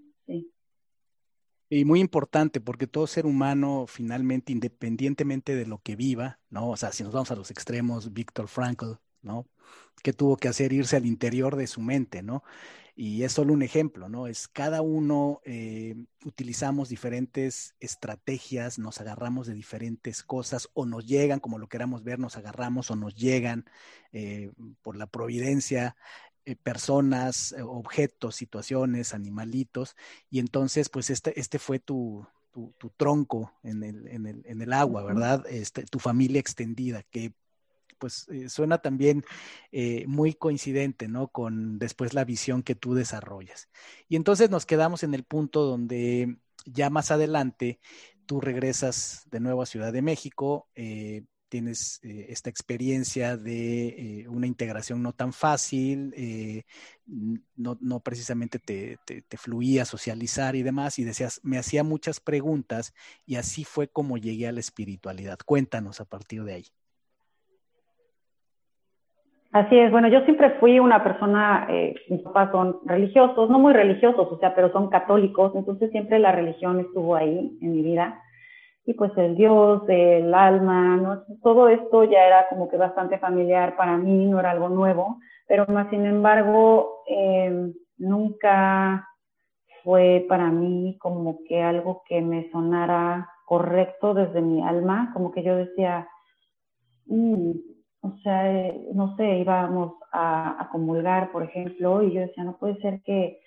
Speaker 2: Y muy importante, porque todo ser humano, finalmente, independientemente de lo que viva, ¿no? O sea, si nos vamos a los extremos, Víctor Frankl, ¿no? ¿Qué tuvo que hacer? Irse al interior de su mente, ¿no? Y es solo un ejemplo, ¿no? Es cada uno eh, utilizamos diferentes estrategias, nos agarramos de diferentes cosas o nos llegan, como lo queramos ver, nos agarramos o nos llegan eh, por la providencia eh, personas, objetos, situaciones, animalitos, y entonces pues este, este fue tu, tu, tronco en el, en, el, en el, agua, ¿verdad? Este, tu familia extendida, que pues eh, suena también muy coincidente, ¿no? Con después la visión que tú desarrollas. Y entonces nos quedamos en el punto donde ya más adelante tú regresas de nuevo a Ciudad de México, tienes eh, esta experiencia de eh, una integración no tan fácil, eh, no, precisamente te, fluía socializar y demás, y decías, me hacía muchas preguntas y así fue como llegué a la espiritualidad. Cuéntanos a partir de ahí.
Speaker 1: Así es, bueno, yo siempre fui una persona, mis papás son religiosos, no muy religiosos, o sea, pero son católicos, entonces siempre la religión estuvo ahí en mi vida y pues el Dios, el alma, ¿no? todo esto ya era como que bastante familiar para mí, no era algo nuevo, pero más sin embargo em, nunca fue para mí como que algo que me sonara correcto desde mi alma, como que yo decía, mm, o sea, no sé, íbamos a, a comulgar, por ejemplo, y yo decía, no puede ser que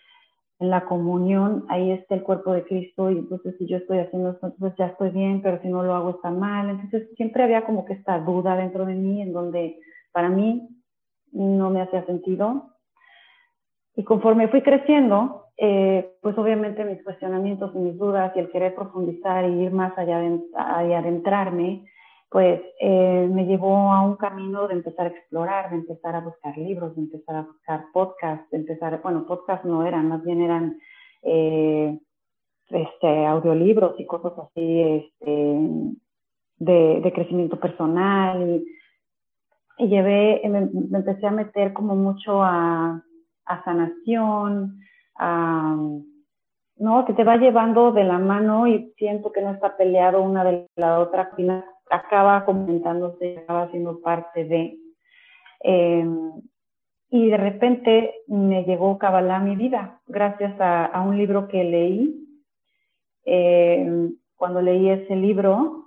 Speaker 1: en la comunión, ahí está el cuerpo de Cristo y entonces si yo estoy haciendo esto, entonces ya estoy bien, pero si no lo hago está mal. Entonces siempre había como que esta duda dentro de mí en donde para mí no me hacía sentido. Y conforme fui creciendo, eh, pues obviamente mis cuestionamientos y mis dudas y el querer profundizar y ir más allá de, y adentrarme, pues eh, me llevó a un camino de empezar a explorar, de empezar a buscar libros, de empezar a buscar podcasts, de empezar, bueno, podcasts no eran, más bien eran eh, este, audiolibros y cosas así este, de, crecimiento personal. Y, llevé, me, empecé a meter como mucho a, a sanación, a, ¿no? Que te va llevando de la mano y siento que no está peleado una de la otra acaba comentándose, acaba siendo parte de. Em, y de repente me llegó Kabbalah a mi vida, gracias a, un libro que leí. Em, cuando leí ese libro,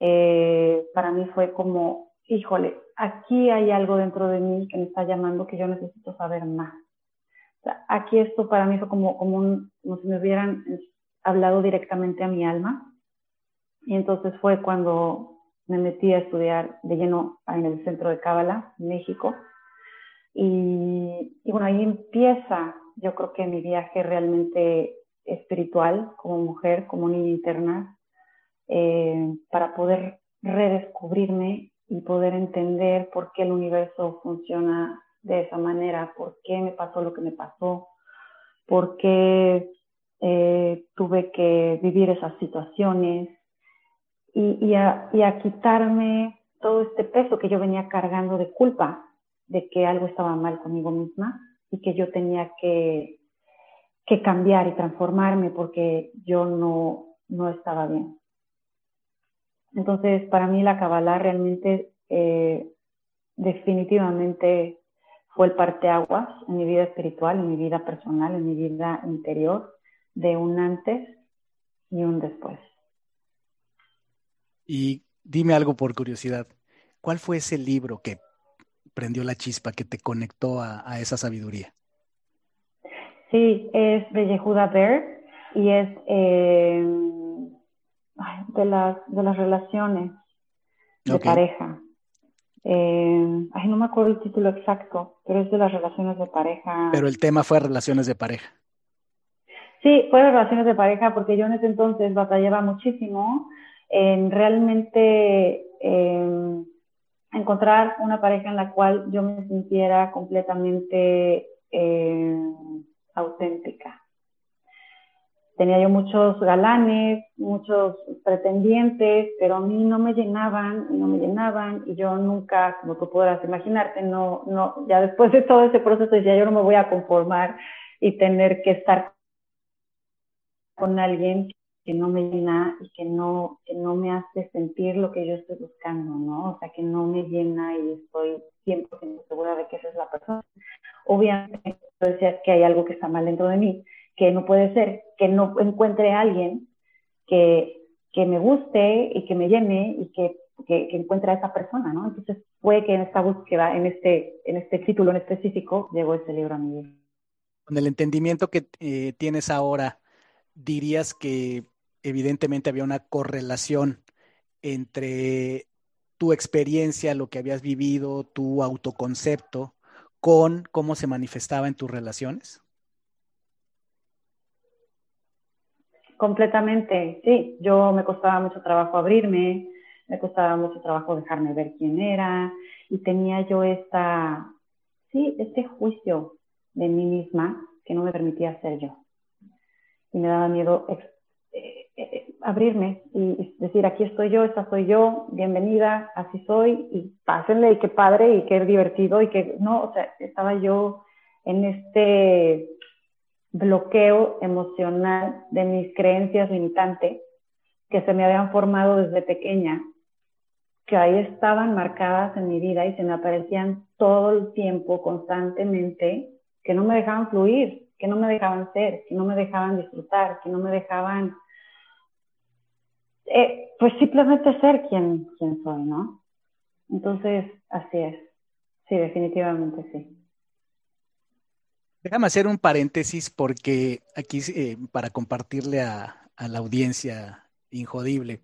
Speaker 1: eh, para mí fue como, híjole, aquí hay algo dentro de mí que me está llamando que yo necesito saber más. aquí esto para mí fue como, como, un, como si me hubieran hablado directamente a mi alma. Y entonces fue cuando me metí a estudiar de lleno en el centro de Cábala, México. Y, bueno, ahí empieza, yo creo que mi viaje realmente espiritual como mujer, como niña interna, eh, para poder redescubrirme y poder entender por qué el universo funciona de esa manera, por qué me pasó lo que me pasó, por qué eh, tuve que vivir esas situaciones y, a, quitarme todo este peso que yo venía cargando de culpa de que algo estaba mal conmigo misma y que yo tenía que, que cambiar y transformarme porque yo no, no estaba bien. Entonces, para mí la Kabbalah realmente, eh, definitivamente fue el parteaguas en mi vida espiritual, en mi vida personal, en mi vida interior, de un antes y un después.
Speaker 2: Y dime algo por curiosidad, ¿cuál fue ese libro que prendió la chispa, que te conectó a, esa sabiduría?
Speaker 1: Sí, es de Yehuda Bear y es eh, de, las, de las relaciones de pareja. Eh, ay, no me acuerdo el título exacto, pero es de las relaciones de pareja.
Speaker 2: Pero el tema fue relaciones de pareja.
Speaker 1: Sí, fue relaciones de pareja porque yo en ese entonces batallaba muchísimo en realmente em, encontrar una pareja en la cual yo me sintiera completamente em, auténtica. Tenía yo muchos galanes, muchos pretendientes, pero a mí no me llenaban, no me llenaban, y yo nunca, como tú podrás imaginarte, no, no, ya después de todo ese proceso ya yo no me voy a conformar y tener que estar con alguien que no me llena y que no, que no me hace sentir lo que yo estoy buscando, ¿no? O sea, que no me llena y estoy 100% segura de que esa es la persona. Obviamente, decía que hay algo que está mal dentro de mí, que no puede ser que no encuentre a alguien que, que me guste y que me llene y que, que, encuentre a esa persona, ¿no? Entonces fue que en esta búsqueda, en este, en este título en específico, llegó ese libro a mi vida.
Speaker 2: Con el entendimiento que eh, tienes ahora, dirías que evidentemente había una correlación entre tu experiencia, lo que habías vivido, tu autoconcepto, con cómo se manifestaba en tus relaciones?
Speaker 1: Completamente, sí. Yo me costaba mucho trabajo abrirme, me costaba mucho trabajo dejarme ver quién era y tenía yo esta, sí, este juicio de mí misma que no me permitía ser yo. Y me daba miedo abrirme y decir, aquí estoy yo, esta soy yo, bienvenida, así soy, y pásenle, y qué padre, y qué divertido, y que, no, o sea, estaba yo en este bloqueo emocional de mis creencias limitantes que se me habían formado desde pequeña, que ahí estaban marcadas en mi vida y se me aparecían todo el tiempo, constantemente, que no me dejaban fluir, que no me dejaban ser, que no me dejaban disfrutar, que no me dejaban, eh, pues simplemente ser quien, quien soy, ¿no? Entonces, así es. Sí, definitivamente sí.
Speaker 2: Déjame hacer un paréntesis porque aquí, eh, para compartirle a, la audiencia injodible,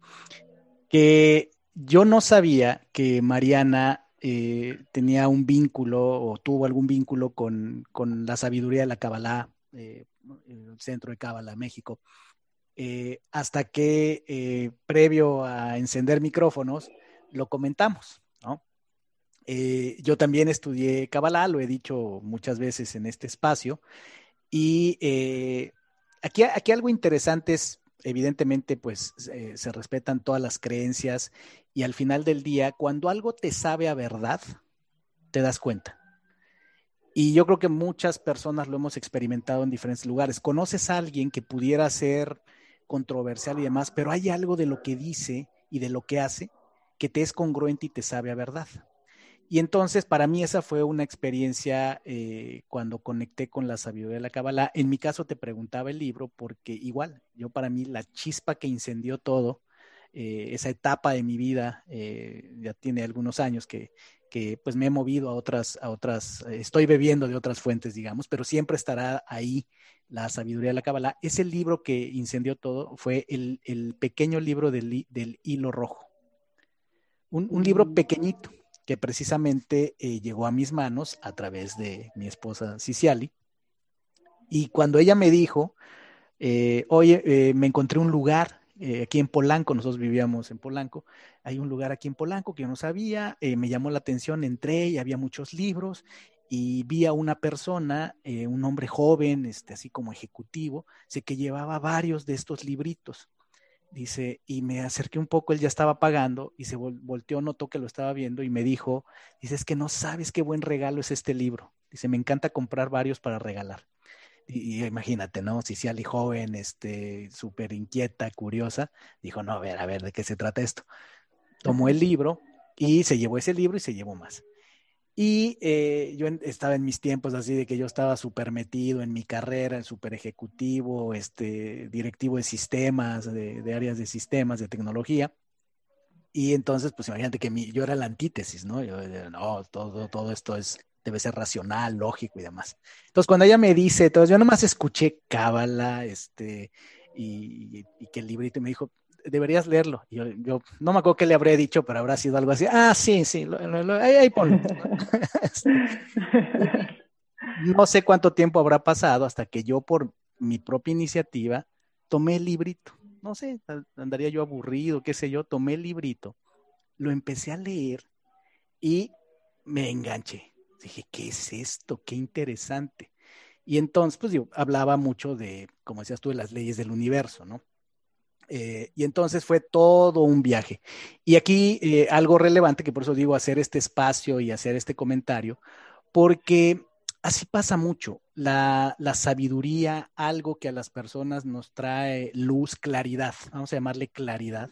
Speaker 2: que yo no sabía que Mariana eh, tenía un vínculo o tuvo algún vínculo con, la sabiduría de la Kabbalah, eh, el centro de Kabbalah, México, hasta que previo a encender micrófonos lo comentamos, ¿no? Eh, yo también estudié Kabbalah, lo he dicho muchas veces en este espacio. Y eh, aquí, aquí algo interesante es, evidentemente, pues eh, se respetan todas las creencias y al final del día, cuando algo te sabe a verdad, te das cuenta. Y yo creo que muchas personas lo hemos experimentado en diferentes lugares. Conoces a alguien que pudiera ser controversial y demás, pero hay algo de lo que dice y de lo que hace que te es congruente y te sabe a verdad. Y entonces, para mí esa fue una experiencia eh, cuando conecté con la sabiduría de la Kabbalah. En mi caso te preguntaba el libro porque igual, yo para mí la chispa que incendió todo, eh, esa etapa de mi vida, eh, ya tiene algunos años que, que, pues me he movido a otras, a otras, estoy bebiendo de otras fuentes, digamos, pero siempre estará ahí la sabiduría de la Kabbalah. Ese libro que incendió todo fue el, el pequeño libro del, del hilo rojo. Un, un libro mm. pequeñito que precisamente eh, llegó a mis manos a través de mi esposa Ciciali. Y cuando ella me dijo, eh, oye, eh, me encontré un lugar aquí en Polanco, nosotros vivíamos en Polanco, hay un lugar aquí en Polanco que yo no sabía, me llamó la atención, entré y había muchos libros y vi a una persona, un hombre joven, este, así como ejecutivo, sé que llevaba varios de estos libritos. Dice, y me acerqué un poco, él ya estaba pagando y se volteó, notó que lo estaba viendo y me dijo, dice, es que no sabes qué buen regalo es este libro. Dice, me encanta comprar varios para regalar. Y, imagínate, ¿no? Si y joven, este, súper inquieta, curiosa, dijo, no, a ver, a ver, ¿de qué se trata esto? Tomó el libro y se llevó ese libro y se llevó más. Y eh, yo estaba en mis tiempos así de que yo estaba súper metido en mi carrera, súper ejecutivo, este, directivo de sistemas, de, áreas de sistemas, de tecnología. Y entonces, pues imagínate que yo era la antítesis, ¿no? Yo, no, todo, todo esto es, debe ser racional, lógico y demás. Entonces, cuando ella me dice, entonces yo nomás escuché cábala, este, y, y, que el librito me dijo, deberías leerlo. yo, yo, no me acuerdo qué le habré dicho, pero habrá sido algo así. Ah, sí, sí, ahí, ahí ponlo. no sé cuánto tiempo habrá pasado hasta que yo, por mi propia iniciativa, tomé el librito. No sé, andaría yo aburrido, qué sé yo, tomé el librito, lo empecé a leer y me enganché. Dije, ¿qué es esto? Qué interesante. Y entonces, pues yo hablaba mucho de, como decías tú, de las leyes del universo, ¿no? Eh, y entonces fue todo un viaje. Y aquí eh, algo relevante, que por eso digo hacer este espacio y hacer este comentario, porque así pasa mucho. La, la, sabiduría, algo que a las personas nos trae luz, claridad, vamos a llamarle claridad,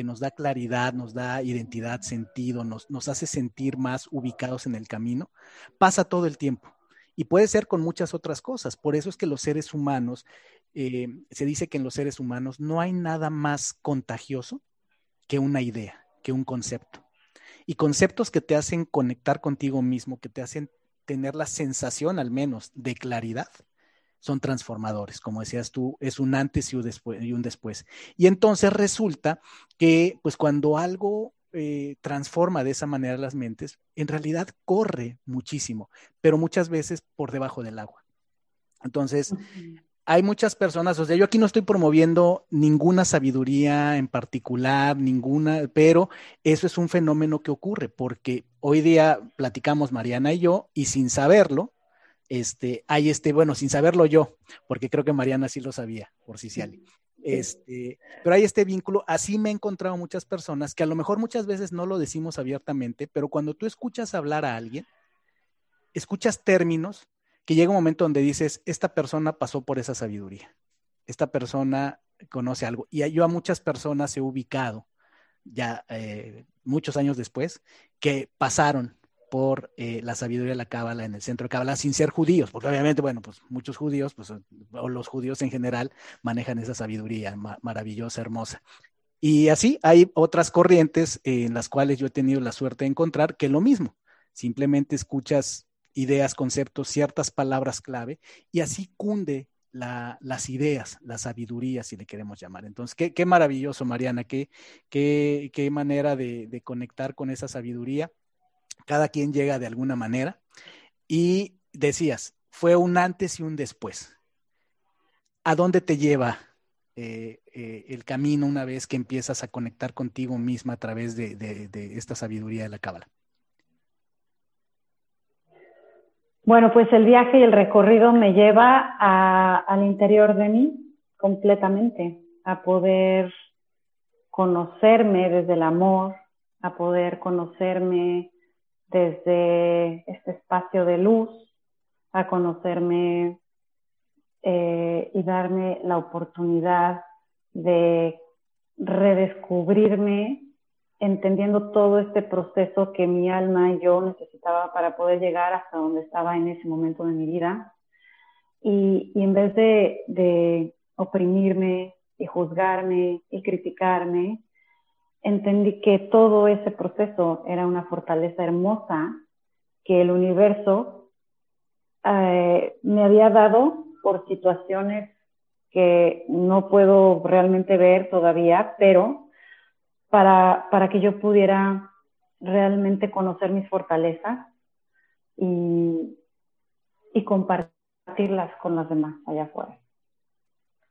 Speaker 2: que nos da claridad, nos da identidad, sentido, nos, nos hace sentir más ubicados en el camino, pasa todo el tiempo. Y puede ser con muchas otras cosas. Por eso es que los seres humanos eh, se dice que en los seres humanos no hay nada más contagioso que una idea, que un concepto. Y conceptos que te hacen conectar contigo mismo, que te hacen tener la sensación al menos de claridad, son transformadores. Como decías tú, es un antes y un después. Y, un después. y entonces resulta que, pues cuando algo eh, transforma de esa manera las mentes, en realidad corre muchísimo, pero muchas veces por debajo del agua. Entonces, hay muchas personas, o sea, yo aquí no estoy promoviendo ninguna sabiduría en particular, ninguna, pero eso es un fenómeno que ocurre, porque hoy día platicamos Mariana y yo, y sin saberlo, este, hay este, bueno, sin saberlo yo, porque creo que Mariana sí lo sabía, por si sí, este, pero hay este vínculo, así me he encontrado muchas personas que a lo mejor muchas veces no lo decimos abiertamente, pero cuando tú escuchas hablar a alguien, escuchas términos que llega un momento donde dices, esta persona pasó por esa sabiduría, esta persona conoce algo. Y yo a muchas personas he ubicado, ya eh, muchos años después, que pasaron por eh, la sabiduría de la cábala en el centro de cábala sin ser judíos, porque obviamente, bueno, pues muchos judíos, pues, o los judíos en general, manejan esa sabiduría maravillosa, hermosa. Y así hay otras corrientes en las cuales yo he tenido la suerte de encontrar que lo mismo, simplemente escuchas ideas, conceptos, ciertas palabras clave, y así cunde las ideas, la sabiduría, si le queremos llamar. Entonces, qué, maravilloso, Mariana, qué, qué, qué manera de, conectar con esa sabiduría. Cada quien llega de alguna manera. Y decías, fue un antes y un después. ¿A dónde te lleva eh, eh, el camino una vez que empiezas a conectar contigo misma a través de, esta sabiduría de la cábala?
Speaker 1: Bueno, pues el viaje y el recorrido me lleva al interior de mí completamente, a poder conocerme desde el amor, a poder conocerme desde este espacio de luz, a conocerme eh, y darme la oportunidad de redescubrirme entendiendo todo este proceso que mi alma y yo necesitaba para poder llegar hasta donde estaba en ese momento de mi vida. Y, en vez de, de oprimirme y juzgarme y criticarme, entendí que todo ese proceso era una fortaleza hermosa que el universo eh, me había dado por situaciones que no puedo realmente ver todavía, pero para, para que yo pudiera realmente conocer mis fortalezas y, y compartirlas con los demás allá afuera.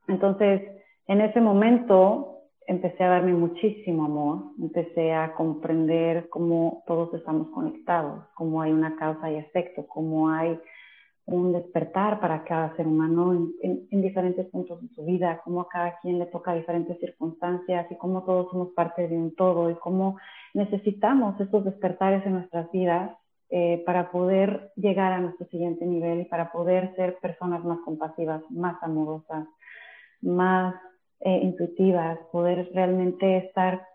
Speaker 1: Entonces, en ese momento empecé a darme muchísimo amor, empecé a comprender cómo todos estamos conectados, cómo hay una causa y efecto, cómo hay un despertar para cada ser humano en, diferentes puntos de su vida, cómo a cada quien le toca diferentes circunstancias y cómo todos somos parte de un todo y cómo necesitamos estos despertares en nuestras vidas eh, para poder llegar a nuestro siguiente nivel y para poder ser personas más compasivas, más amorosas, más eh, intuitivas, poder realmente estar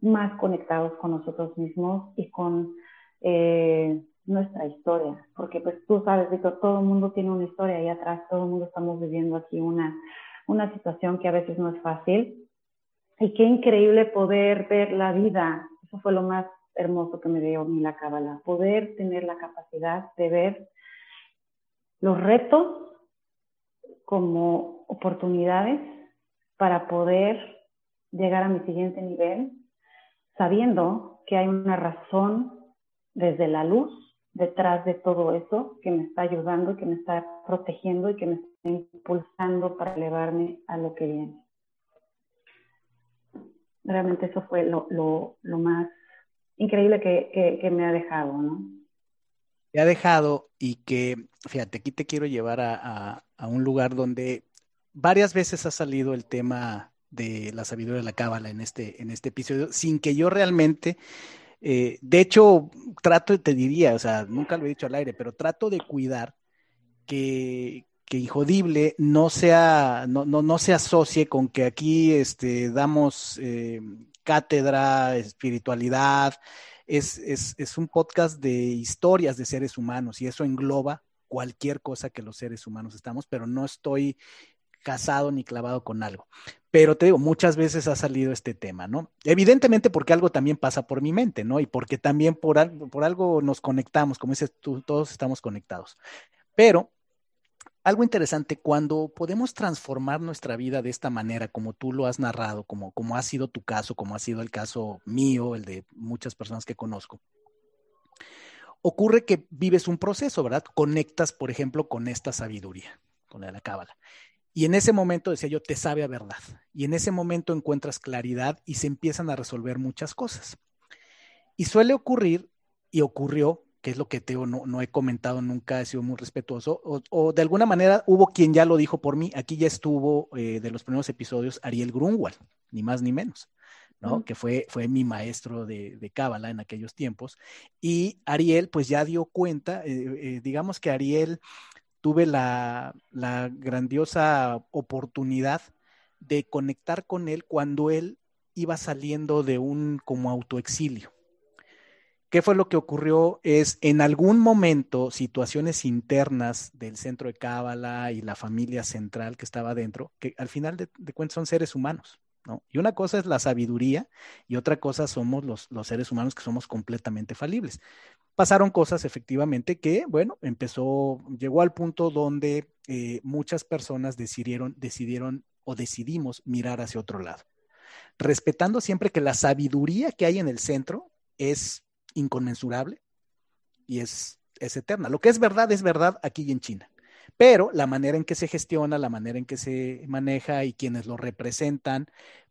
Speaker 1: más conectados con nosotros mismos y con eh, nuestra historia, porque pues tú sabes, Víctor, todo el mundo tiene una historia ahí atrás, todo el mundo estamos viviendo aquí una, una situación que a veces no es fácil. Y qué increíble poder ver la vida, eso fue lo más hermoso que me dio mi la cábala, poder tener la capacidad de ver los retos como oportunidades para poder llegar a mi siguiente nivel, sabiendo que hay una razón desde la luz detrás de todo eso que me está ayudando que me está protegiendo y que me está impulsando para elevarme a lo que viene. Realmente eso fue lo, más increíble que, me ha dejado, ¿no?
Speaker 2: Me ha dejado y que, fíjate, aquí te quiero llevar a un lugar donde varias veces ha salido el tema de la sabiduría de la cábala en este, en este episodio, sin que yo realmente eh, de hecho, trato, te diría, o sea, nunca lo he dicho al aire, pero trato de cuidar que, que Injodible no sea, no, no, no se asocie con que aquí este, damos eh, cátedra, espiritualidad. Es, es, es un podcast de historias de seres humanos y eso engloba cualquier cosa que los seres humanos estamos, pero no estoy casado ni clavado con algo. Pero te digo, muchas veces ha salido este tema, ¿no? Evidentemente porque algo también pasa por mi mente, ¿no? Y porque también por algo, por algo nos conectamos, como dices tú, todos estamos conectados. Pero algo interesante, cuando podemos transformar nuestra vida de esta manera, como tú lo has narrado, como, como ha sido tu caso, como ha sido el caso mío, el de muchas personas que conozco, ocurre que vives un proceso, ¿verdad? Conectas, por ejemplo, con esta sabiduría, con la cábala. Y en ese momento, decía yo, te sabe a verdad. Y en ese momento encuentras claridad y se empiezan a resolver muchas cosas. Y suele ocurrir, y ocurrió, que es lo que Teo no, no he comentado nunca, he sido muy respetuoso, o, de alguna manera hubo quien ya lo dijo por mí, aquí ya estuvo eh, de los primeros episodios Ariel Grunwald, ni más ni menos. ¿no? que fue, fue mi maestro de, de Cábala en aquellos tiempos. Y Ariel, pues ya dio cuenta, eh, eh, digamos que Ariel tuve la, grandiosa oportunidad de conectar con él cuando él iba saliendo de un como autoexilio. ¿Qué fue lo que ocurrió? Es en algún momento situaciones internas del centro de Cábala y la familia central que estaba dentro, que al final de, cuentas son seres humanos. Y una cosa es la sabiduría y otra cosa somos los, seres humanos que somos completamente falibles. Pasaron cosas efectivamente que, bueno, empezó, llegó al punto donde eh, muchas personas decidieron, decidieron o decidimos mirar hacia otro lado, respetando siempre que la sabiduría que hay en el centro es inconmensurable y es, es eterna. Lo que es verdad es verdad aquí y en China pero la manera en que se gestiona, la manera en que se maneja y quienes lo representan,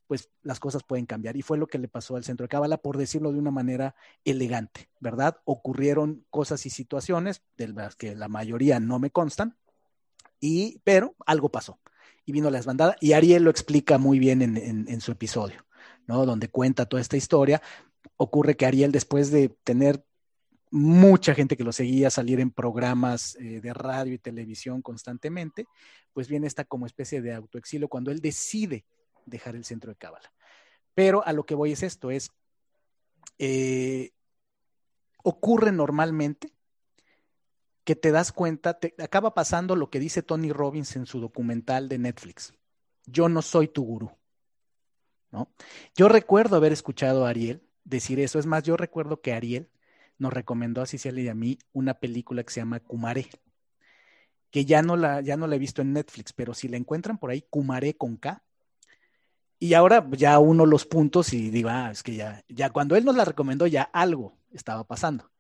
Speaker 2: pues las cosas pueden cambiar. Y fue lo que le pasó al centro de Cábala, por decirlo de una manera elegante, ¿verdad? Ocurrieron cosas y situaciones de las que la mayoría no me constan, y, pero algo pasó. Y vino la desbandada, y Ariel lo explica muy bien en, en su episodio, ¿no? Donde cuenta toda esta historia. Ocurre que Ariel, después de tener mucha gente que lo seguía salir en programas eh, de radio y televisión constantemente, pues viene esta como especie de autoexilio cuando él decide dejar el centro de Cábala. Pero a lo que voy es esto, es eh, ocurre normalmente que te das cuenta, te acaba pasando lo que dice Tony Robbins en su documental de Netflix. Yo no soy tu gurú. ¿no? Yo recuerdo haber escuchado a Ariel decir eso. Es más, yo recuerdo que Ariel nos recomendó a Cicilia y a mí una película que se llama Kumare, que ya no la, ya no la he visto en Netflix, pero si la encuentran por ahí, Kumare con K. Y ahora ya uno los puntos y digo, ah, es que ya, ya cuando él nos la recomendó, ya algo estaba pasando.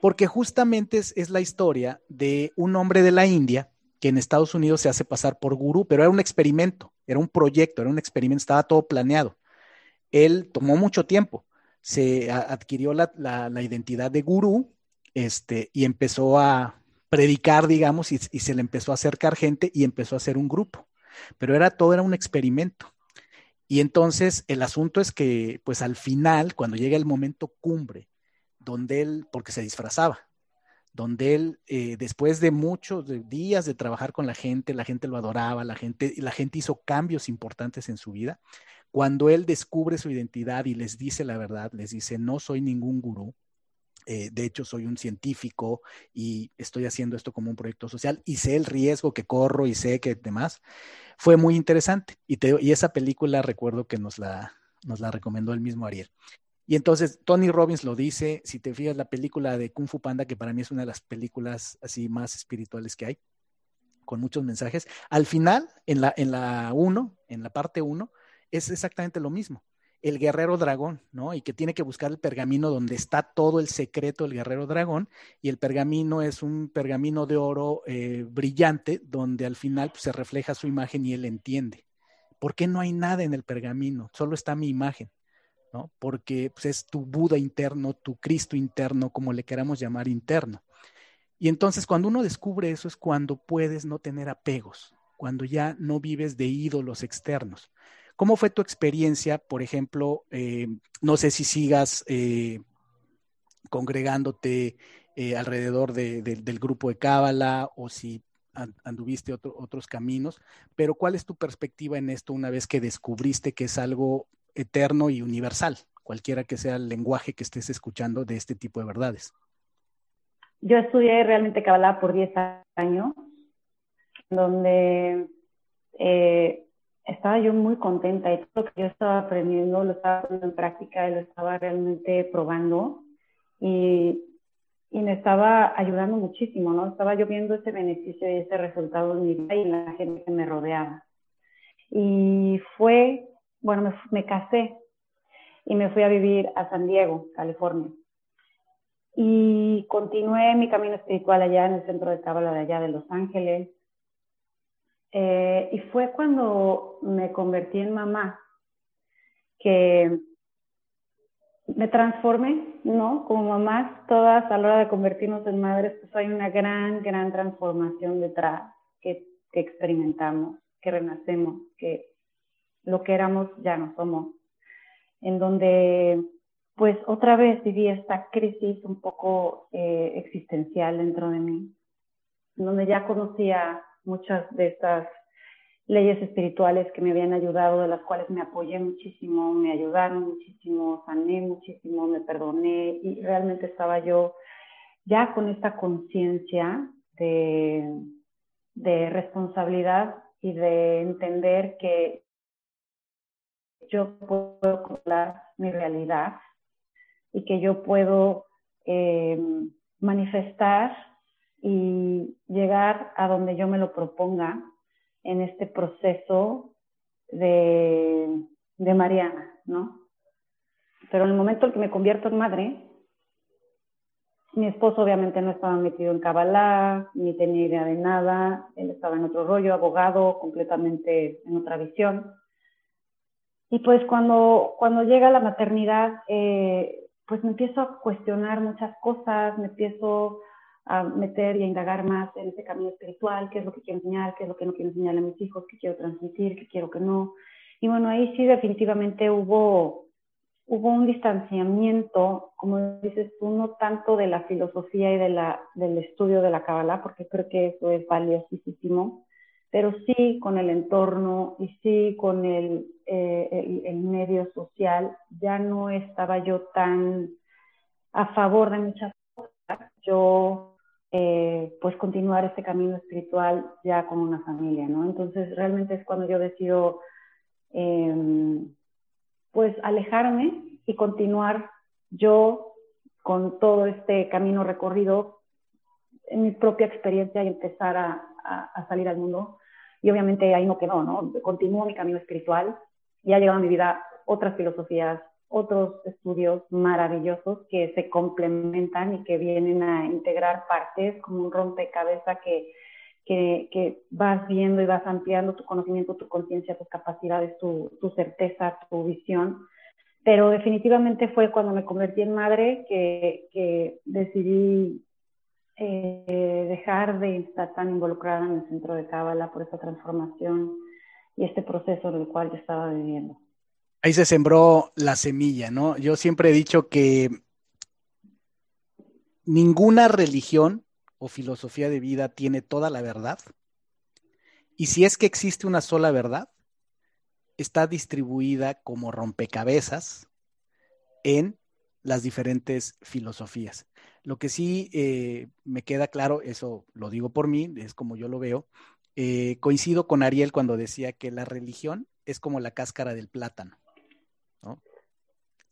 Speaker 2: Porque justamente es, la historia de un hombre de la India que en Estados Unidos se hace pasar por gurú, pero era un experimento, era un proyecto, era un experimento, estaba todo planeado. Él tomó mucho tiempo, se adquirió la, identidad de gurú este, y empezó a predicar, digamos, y, se le empezó a acercar gente y empezó a hacer un grupo. Pero era todo, era un experimento. Y entonces el asunto es que, pues al final, cuando llega el momento cumbre, donde él, porque se disfrazaba, donde él, eh, después de muchos días de trabajar con la gente, la gente lo adoraba, la gente, la gente hizo cambios importantes en su vida, cuando él descubre su identidad y les dice la verdad, les dice, no soy ningún gurú, eh, de hecho soy un científico y estoy haciendo esto como un proyecto social y sé el riesgo que corro y sé que demás, fue muy interesante. Y, y esa película recuerdo que nos la, nos la recomendó el mismo Ariel. Y entonces Tony Robbins lo dice, si te fijas la película de Kung Fu Panda, que para mí es una de las películas así más espirituales que hay, con muchos mensajes, al final, en la 1, en la, uno, en la parte 1, es exactamente lo mismo. El guerrero dragón, ¿no? Y que tiene que buscar el pergamino donde está todo el secreto del guerrero dragón. Y el pergamino es un pergamino de oro eh, brillante donde al final pues, se refleja su imagen y él entiende. ¿Por qué no hay nada en el pergamino? Solo está mi imagen, ¿no? Porque pues, es tu Buda interno, tu Cristo interno, como le queramos llamar interno. Y entonces cuando uno descubre eso es cuando puedes no tener apegos, cuando ya no vives de ídolos externos. ¿Cómo fue tu experiencia, por ejemplo, eh, no sé si sigas eh, congregándote eh, alrededor del grupo de Cábala o si anduviste otros caminos, pero ¿cuál es tu perspectiva en esto una vez que descubriste que es algo eterno y universal, cualquiera que sea el lenguaje que estés escuchando de este tipo de verdades?
Speaker 1: Yo estudié realmente Cábala por 10 años, donde estaba yo muy contenta y todo lo que yo estaba aprendiendo lo estaba poniendo en práctica y lo estaba realmente probando y, y me estaba ayudando muchísimo, ¿no? Estaba yo viendo ese beneficio y ese resultado en mi vida y en la gente que me rodeaba. Y fue, bueno, me, me casé y me fui a vivir a San Diego, California. Y continué mi camino espiritual allá en el centro de Cábala de allá de Los Ángeles eh, y fue cuando me convertí en mamá que me transformé, ¿no? Como mamás, todas a la hora de convertirnos en madres, pues hay una gran, gran transformación detrás que, experimentamos, que renacemos, que lo que éramos ya no somos. En donde, pues otra vez viví esta crisis un poco eh, existencial dentro de mí, en donde ya conocía muchas de estas leyes espirituales que me habían ayudado, de las cuales me apoyé muchísimo, me ayudaron muchísimo, sané muchísimo, me perdoné y realmente estaba yo ya con esta conciencia de, de responsabilidad y de entender que yo puedo controlar mi realidad y que yo puedo eh, manifestar y llegar a donde yo me lo proponga en este proceso de, de Mariana, ¿no? Pero en el momento en que me convierto en madre, mi esposo obviamente no estaba metido en Kabbalah, ni tenía idea de nada, él estaba en otro rollo, abogado, completamente en otra visión. Y pues cuando, cuando llega la maternidad, eh, pues me empiezo a cuestionar muchas cosas, me empiezo a meter y a indagar más en ese camino espiritual, qué es lo que quiero enseñar, qué es lo que no quiero enseñar a mis hijos, qué quiero transmitir, qué quiero que no. Y bueno, ahí sí definitivamente hubo, hubo un distanciamiento, como dices tú, no tanto de la filosofía y de la, del estudio de la Kabbalah, porque creo que eso es valiosísimo, pero sí con el entorno y sí con el, eh, el, medio social, ya no estaba yo tan a favor de muchas cosas. Yo, eh, pues, continuar este camino espiritual ya con una familia, ¿no? Entonces, realmente es cuando yo decido, em, pues, alejarme y continuar yo con todo este camino recorrido en mi propia experiencia y empezar a, a salir al mundo y obviamente ahí no quedó, ¿no? Continúo mi camino espiritual y ha llegado a mi vida otras filosofías, otros estudios maravillosos que se complementan y que vienen a integrar partes como un rompecabezas que, que, que vas viendo y vas ampliando tu conocimiento, tu conciencia, tus capacidades, tu, tu certeza, tu visión pero definitivamente fue cuando me convertí en madre que, que decidí eh, dejar de estar tan involucrada en el centro de Cábala por esta transformación y este proceso en el cual yo estaba viviendo.
Speaker 2: Ahí se sembró la semilla, ¿no? Yo siempre he dicho que ninguna religión o filosofía de vida tiene toda la verdad. Y si es que existe una sola verdad, está distribuida como rompecabezas en las diferentes filosofías. Lo que sí eh, me queda claro, eso lo digo por mí, es como yo lo veo, eh, coincido con Ariel cuando decía que la religión es como la cáscara del plátano, ¿no?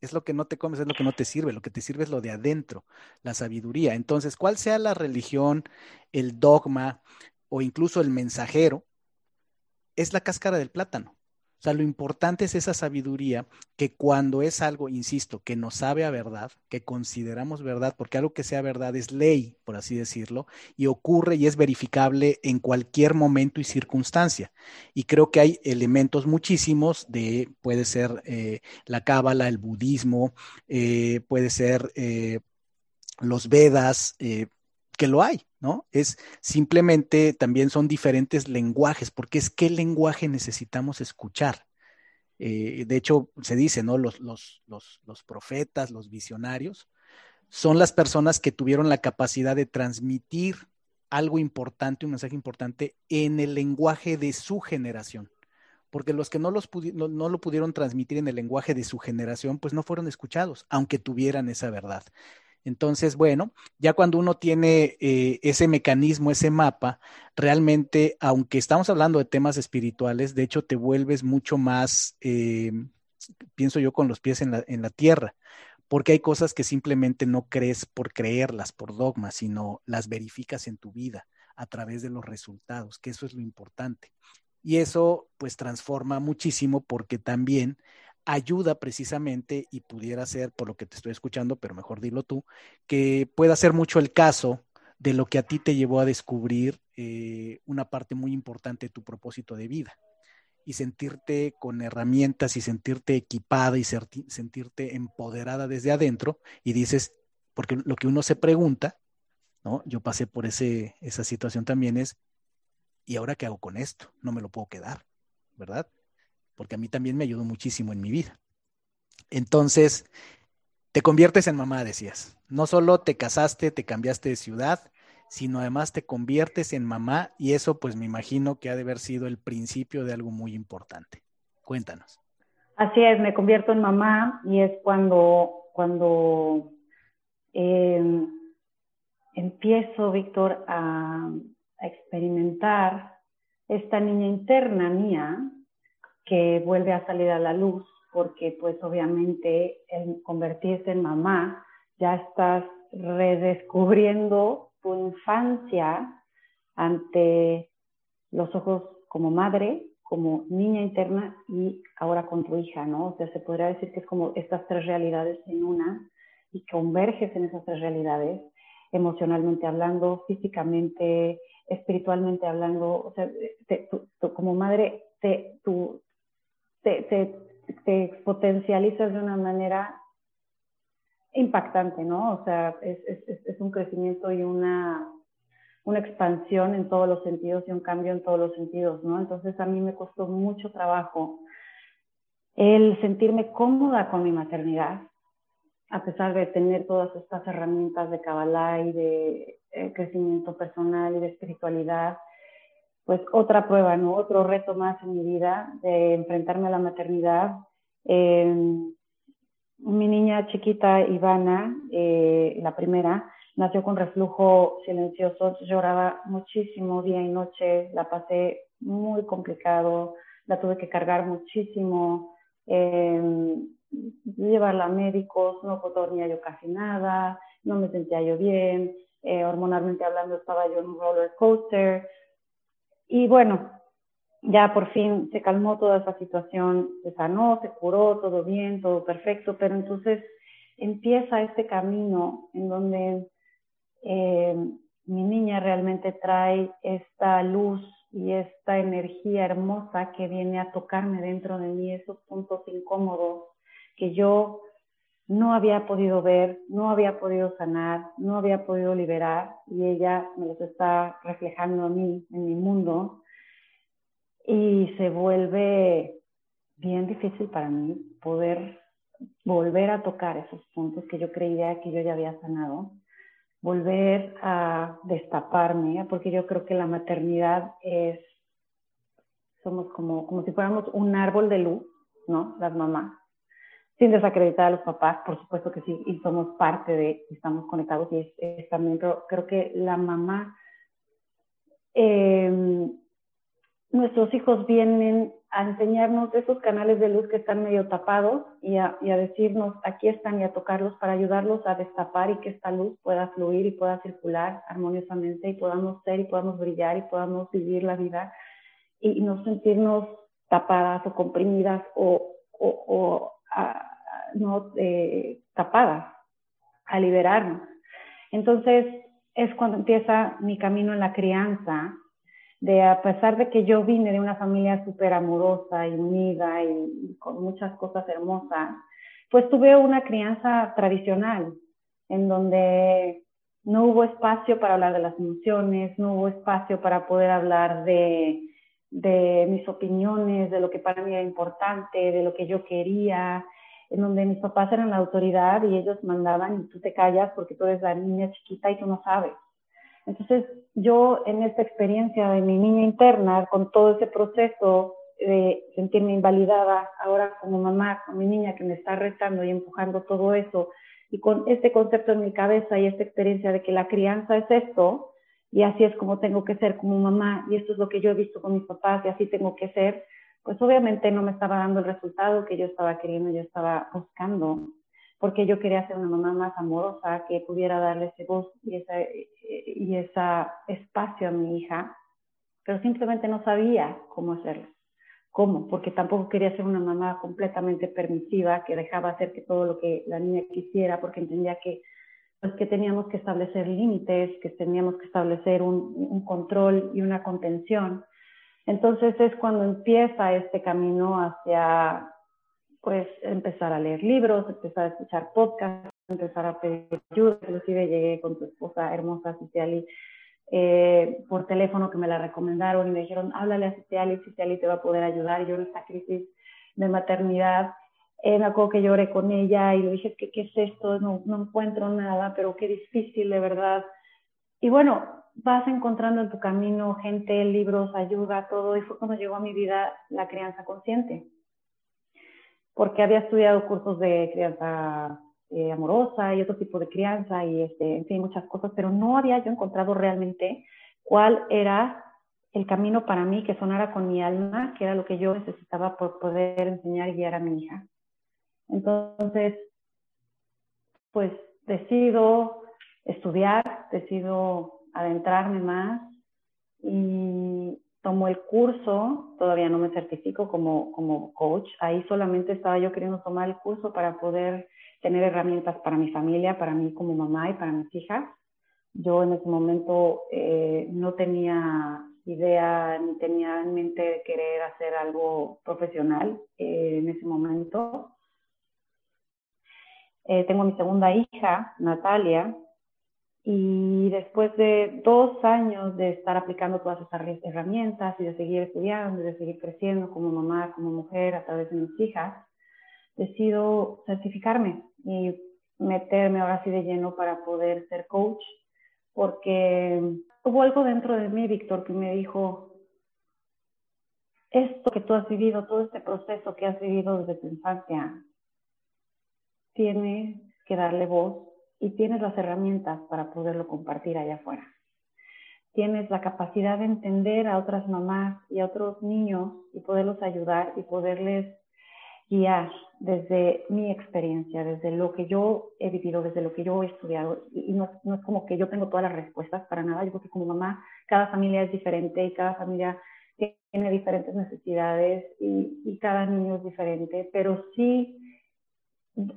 Speaker 2: Es lo que no te comes, es lo que no te sirve, lo que te sirve es lo de adentro, la sabiduría. Entonces, cuál sea la religión, el dogma o incluso el mensajero, es la cáscara del plátano. O sea, lo importante es esa sabiduría que cuando es algo, insisto, que nos sabe a verdad, que consideramos verdad, porque algo que sea verdad es ley, por así decirlo, y ocurre y es verificable en cualquier momento y circunstancia. Y creo que hay elementos muchísimos de, puede ser eh, la cábala, el budismo, eh, puede ser eh, los Vedas, que lo hay, ¿no? Es simplemente también son diferentes lenguajes, porque es qué lenguaje necesitamos escuchar. Eh, de hecho, se dice, ¿no? Los, los, los, los profetas, los visionarios, son las personas que tuvieron la capacidad de transmitir algo importante, un mensaje importante en el lenguaje de su generación. Porque los que no, los no, no, lo pudieron transmitir en el lenguaje de su generación, pues no fueron escuchados, aunque tuvieran esa verdad. Entonces, bueno, ya cuando uno tiene eh, ese mecanismo, ese mapa, realmente, aunque estamos hablando de temas espirituales, de hecho te vuelves mucho más, eh, pienso yo, con los pies en la, en la tierra, porque hay cosas que simplemente no crees por creerlas, por dogmas, sino las verificas en tu vida a través de los resultados, que eso es lo importante. Y eso pues transforma muchísimo porque también ayuda precisamente y pudiera ser, por lo que te estoy escuchando, pero mejor dilo tú, que pueda ser mucho el caso de lo que a ti te llevó a descubrir eh, una parte muy importante de tu propósito de vida y sentirte con herramientas y sentirte equipada y sentirte empoderada desde adentro y dices, porque lo que uno se pregunta, ¿no? Yo pasé por ese, esa situación también es, ¿y ahora qué hago con esto? No me lo puedo quedar, ¿verdad? Porque a mí también me ayudó muchísimo en mi vida. Entonces, te conviertes en mamá, decías. No solo te casaste, te cambiaste de ciudad, sino además te conviertes en mamá y eso pues me imagino que ha de haber sido el principio de algo muy importante. Cuéntanos.
Speaker 1: Así es, me convierto en mamá y es cuando, cuando em, empiezo, Víctor, a experimentar esta niña interna mía que vuelve a salir a la luz, porque pues obviamente el convertirse en mamá, ya estás redescubriendo tu infancia ante los ojos como madre, como niña interna y ahora con tu hija, ¿no? O sea, se podría decir que es como estas tres realidades en una y converges en esas tres realidades, emocionalmente hablando, físicamente, espiritualmente hablando, o sea, como madre, te, tu, te, te, potencializas de una manera impactante, ¿no? O sea, es, es, un crecimiento y una, una expansión en todos los sentidos y un cambio en todos los sentidos, ¿no? Entonces a mí me costó mucho trabajo el sentirme cómoda con mi maternidad, a pesar de tener todas estas herramientas de Kabbalah y de eh, crecimiento personal y de espiritualidad, pues otra prueba, ¿no? Otro reto más en mi vida de enfrentarme a la maternidad. Em, mi niña chiquita, Ivana, eh, la primera, nació con reflujo silencioso, lloraba muchísimo día y noche, la pasé muy complicado, la tuve que cargar muchísimo, eh, llevarla a médicos, no dormía yo casi nada, no me sentía yo bien, eh, hormonalmente hablando estaba yo en un roller coaster. Y bueno, ya por fin se calmó toda esa situación, se sanó, se curó, todo bien, todo perfecto, pero entonces empieza este camino en donde eh, mi niña realmente trae esta luz y esta energía hermosa que viene a tocarme dentro de mí, esos puntos incómodos que yo no había podido ver, no había podido sanar, no había podido liberar y ella me los está reflejando a mí, en mi mundo y se vuelve bien difícil para mí poder volver a tocar esos puntos que yo creía que yo ya había sanado volver a destaparme, porque yo creo que la maternidad es, somos como, como si fuéramos un árbol de luz, ¿no? Las mamás, sin desacreditar a los papás, por supuesto que sí, y somos parte de, estamos conectados y es, también, creo que la mamá, eh, nuestros hijos vienen a enseñarnos esos canales de luz que están medio tapados y a, decirnos aquí están y a tocarlos para ayudarlos a destapar y que esta luz pueda fluir y pueda circular armoniosamente y podamos ser y podamos brillar y podamos vivir la vida y, no sentirnos tapadas o comprimidas o, no eh, tapadas, a liberarnos. Entonces es cuando empieza mi camino en la crianza de a pesar de que yo vine de una familia súper amorosa y unida y, con muchas cosas hermosas, pues tuve una crianza tradicional en donde no hubo espacio para hablar de las emociones, no hubo espacio para poder hablar de, de mis opiniones, de lo que para mí era importante, de lo que yo quería, en donde mis papás eran la autoridad y ellos mandaban y tú te callas porque tú eres la niña chiquita y tú no sabes. Entonces, yo en esta experiencia de mi niña interna, con todo ese proceso de sentirme invalidada ahora como mamá, con mi niña que me está retando y empujando todo eso, y con este concepto en mi cabeza y esta experiencia de que la crianza es esto, y así es como tengo que ser como mamá, y esto es lo que yo he visto con mis papás, y así tengo que ser, pues obviamente no me estaba dando el resultado que yo estaba queriendo, yo estaba buscando porque yo quería ser una mamá más amorosa, que pudiera darle ese voz y ese y esa espacio a mi hija, pero simplemente no sabía cómo hacerlo. ¿Cómo? Porque tampoco quería ser una mamá completamente permisiva, que dejaba hacer que todo lo que la niña quisiera, porque entendía que, pues, que teníamos que establecer límites, que teníamos que establecer un, un control y una contención. Entonces es cuando empieza este camino hacia pues empezar a leer libros, empezar a escuchar podcasts, empezar a pedir ayuda. Inclusive llegué con tu esposa hermosa, Ciciali, eh, por teléfono que me la recomendaron y me dijeron, háblale a Ciciali, Ciciali te va a poder ayudar. yo en esta crisis de maternidad, eh, me acuerdo que lloré con ella y le dije, ¿qué, qué es esto? No, no encuentro nada, pero qué difícil, de verdad. Y bueno, vas encontrando en tu camino gente, libros, ayuda, todo, y fue cuando llegó a mi vida la crianza consciente porque había estudiado cursos de crianza eh, amorosa y otro tipo de crianza y este, en fin, muchas cosas, pero no había yo encontrado realmente cuál era el camino para mí que sonara con mi alma, que era lo que yo necesitaba por poder enseñar y guiar a mi hija. Entonces, pues decido estudiar, decido adentrarme más y tomo el curso, todavía no me certifico como, como coach, ahí solamente estaba yo queriendo tomar el curso para poder tener herramientas para mi familia, para mí como mamá y para mis hijas. Yo en ese momento eh, no tenía idea ni tenía en mente querer hacer algo profesional eh, en ese momento. Eh, tengo mi segunda hija, Natalia, y después de dos años de estar aplicando todas esas herramientas y de seguir estudiando, de seguir creciendo como mamá, como mujer a través de mis hijas, decido certificarme y meterme ahora sí de lleno para poder ser coach, porque hubo algo dentro de mí, Víctor, que me dijo, esto que tú has vivido, todo este proceso que has vivido desde tu infancia, tienes que darle voz y tienes las herramientas para poderlo compartir allá afuera. Tienes la capacidad de entender a otras mamás y a otros niños y poderlos ayudar y poderles guiar desde mi experiencia, desde lo que yo he vivido, desde lo que yo he estudiado. Y, no, es como que yo tengo todas las respuestas para nada. Yo creo que como mamá, cada familia es diferente y cada familia tiene diferentes necesidades y, y cada niño es diferente, pero sí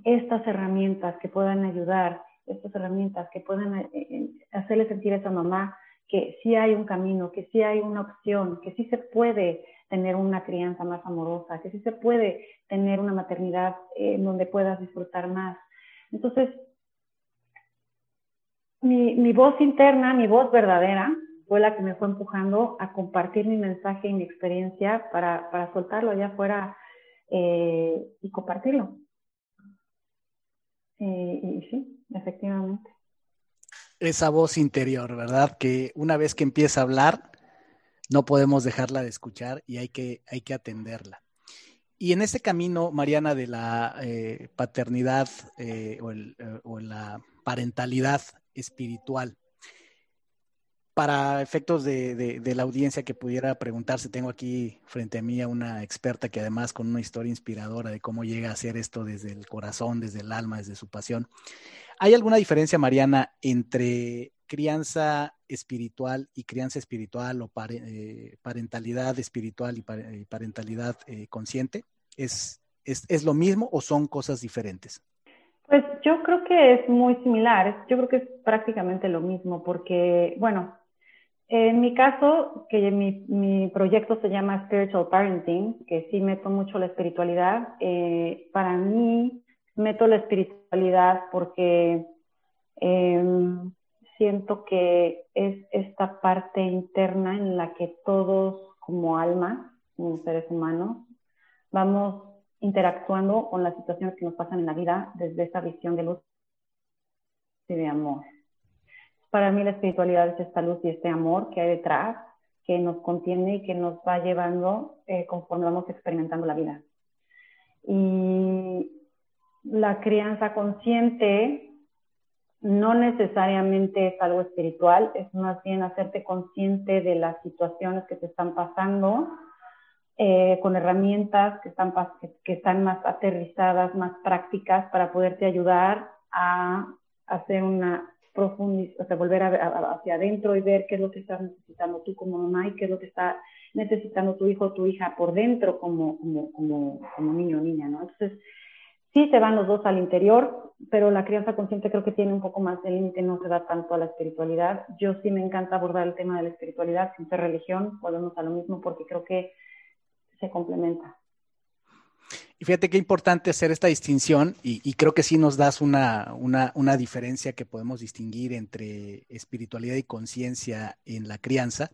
Speaker 1: estas herramientas que puedan ayudar, estas herramientas que puedan eh, eh, hacerle sentir a esa mamá que sí hay un camino, que sí hay una opción, que sí se puede tener una crianza más amorosa, que sí se puede tener una maternidad en donde puedas disfrutar más. Entonces, mi, mi, voz interna, mi voz verdadera, fue la que me fue empujando a compartir mi mensaje y mi experiencia para, para soltarlo allá afuera eh, y compartirlo. Eh, y sí, efectivamente.
Speaker 2: Esa voz interior, ¿verdad? Que una vez que empieza a hablar, no podemos dejarla de escuchar y hay que, hay que atenderla. Y en ese camino, Mariana, de la eh, paternidad eh, o, el, o, la parentalidad espiritual, para efectos de, de, de, la audiencia que pudiera preguntarse, tengo aquí frente a mí a una experta que además con una historia inspiradora de cómo llega a hacer esto desde el corazón, desde el alma, desde su pasión. ¿Hay alguna diferencia, Mariana, entre crianza espiritual y crianza espiritual o eh, parentalidad espiritual y parentalidad eh, consciente? ¿Es, ¿Es, ¿Es lo mismo o son cosas diferentes?
Speaker 1: Pues yo creo que es muy similar, yo creo que es prácticamente lo mismo, porque, bueno, en mi caso, que mi, mi proyecto se llama Spiritual Parenting, que sí meto mucho la espiritualidad, eh, para mí meto la espiritualidad porque eh, siento que es esta parte interna en la que todos como almas, como seres humanos, vamos interactuando con las situaciones que nos pasan en la vida desde esa visión de luz y de amor. Para mí la espiritualidad es esta luz y este amor que hay detrás, que nos contiene y que nos va llevando eh, conforme vamos experimentando la vida. Y la crianza consciente no necesariamente es algo espiritual, es más bien hacerte consciente de las situaciones que te están pasando, eh, con herramientas que están, que están más aterrizadas, más prácticas para poderte ayudar a hacer una profundización, o sea, volver a, a, hacia adentro y ver qué es lo que estás necesitando tú como mamá y qué es lo que está necesitando tu hijo o tu hija por dentro como, como, como, como niño o niña, ¿no? Entonces, Sí se van los dos al interior, pero la crianza consciente creo que tiene un poco más de límite, no se da tanto a la espiritualidad. Yo sí me encanta abordar el tema de la espiritualidad sin ser religión, volvemos a lo mismo porque creo que se complementa.
Speaker 2: Y fíjate qué importante hacer esta distinción y, y creo que sí nos das una, una, una, diferencia que podemos distinguir entre espiritualidad y conciencia en la crianza,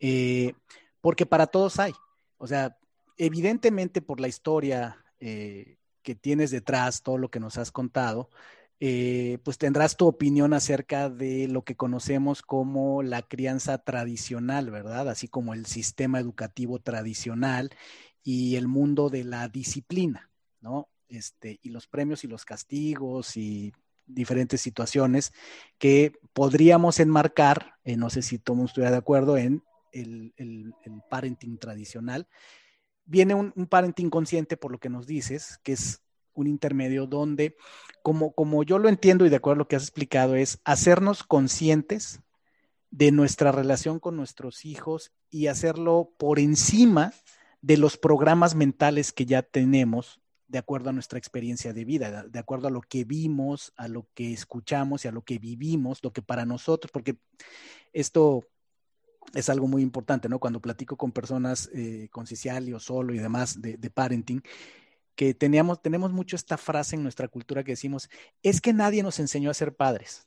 Speaker 2: eh, porque para todos hay. O sea, evidentemente por la historia eh, que tienes detrás, todo lo que nos has contado, eh, pues tendrás tu opinión acerca de lo que conocemos como la crianza tradicional, ¿verdad? Así como el sistema educativo tradicional y el mundo de la disciplina, ¿no? Este, y los premios y los castigos y diferentes situaciones que podríamos enmarcar, eh, no sé si mundo estuviera de acuerdo, en el parenting tradicional viene un, un parenting consciente por lo que nos dices, que es un intermedio donde, como, como yo lo entiendo y de acuerdo a lo que has explicado, es hacernos conscientes de nuestra relación con nuestros hijos y hacerlo por encima de los programas mentales que ya tenemos de acuerdo a nuestra experiencia de vida, de acuerdo a lo que vimos, a lo que escuchamos y a lo que vivimos, lo que para nosotros, porque esto es algo muy importante, ¿no? Cuando platico con personas eh, con Ciciali o solo y demás de, parenting, que teníamos, tenemos mucho esta frase en nuestra cultura que decimos, es que nadie nos enseñó a ser padres.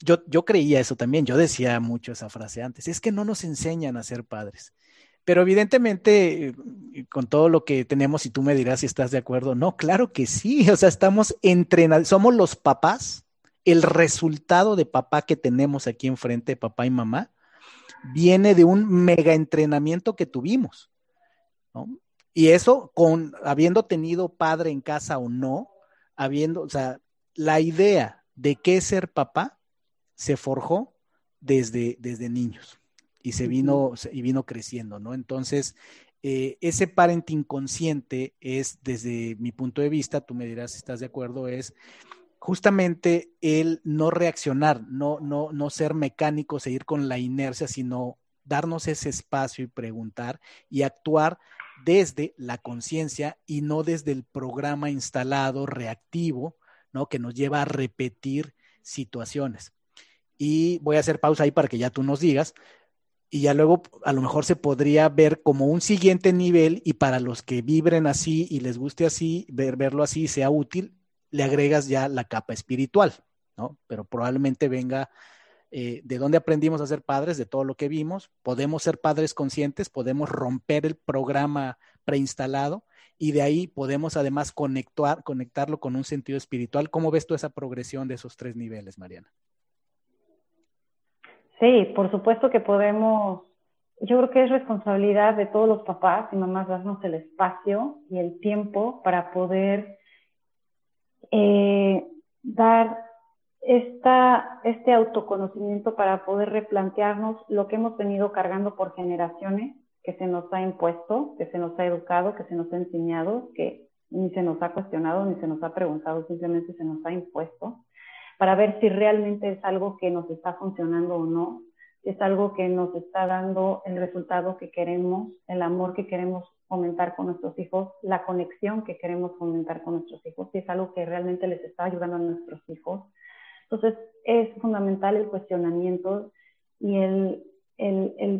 Speaker 2: Yo, yo creía eso también, yo decía mucho esa frase antes, es que no nos enseñan a ser padres. Pero evidentemente, eh, con todo lo que tenemos, y tú me dirás si estás de acuerdo, no, claro que sí, o sea, estamos entrenados, somos los papás, el resultado de papá que tenemos aquí enfrente, papá y mamá, viene de un mega entrenamiento que tuvimos. Y eso con habiendo tenido padre en casa o no, habiendo, o sea, la idea de qué ser papá se forjó desde, desde niños y se vino, y vino creciendo, ¿no? Entonces, eh, ese parenting consciente es, desde mi punto de vista, tú me dirás si estás de acuerdo, es justamente el no reaccionar, no, no, no ser mecánico, seguir con la inercia, sino darnos ese espacio y preguntar y actuar desde la conciencia y no desde el programa instalado reactivo, ¿no? Que nos lleva a repetir situaciones. Y voy a hacer pausa ahí para que ya tú nos digas. Y ya luego a lo mejor se podría ver como un siguiente nivel y para los que vibren así y les guste así, ver, verlo así sea útil, le agregas ya la capa espiritual, ¿no? Pero probablemente venga eh, de dónde aprendimos a ser padres, de todo lo que vimos. Podemos ser padres conscientes, podemos romper el programa preinstalado y de ahí podemos además conectar, conectarlo con un sentido espiritual. ¿Cómo ves tú esa progresión de esos tres niveles, Mariana?
Speaker 1: Sí, por supuesto que podemos. Yo creo que es responsabilidad de todos los papás y mamás darnos el espacio y el tiempo para poder eh, dar esta, este autoconocimiento para poder replantearnos lo que hemos venido cargando por generaciones, que se nos ha impuesto, que se nos ha educado, que se nos ha enseñado, que ni se nos ha cuestionado, ni se nos ha preguntado, simplemente se nos ha impuesto, para ver si realmente es algo que nos está funcionando o no, si es algo que nos está dando el resultado que queremos, el amor que queremos fomentar con nuestros hijos, la conexión que queremos fomentar con nuestros hijos, si es algo que realmente les está ayudando a nuestros hijos, entonces, es fundamental el cuestionamiento y el,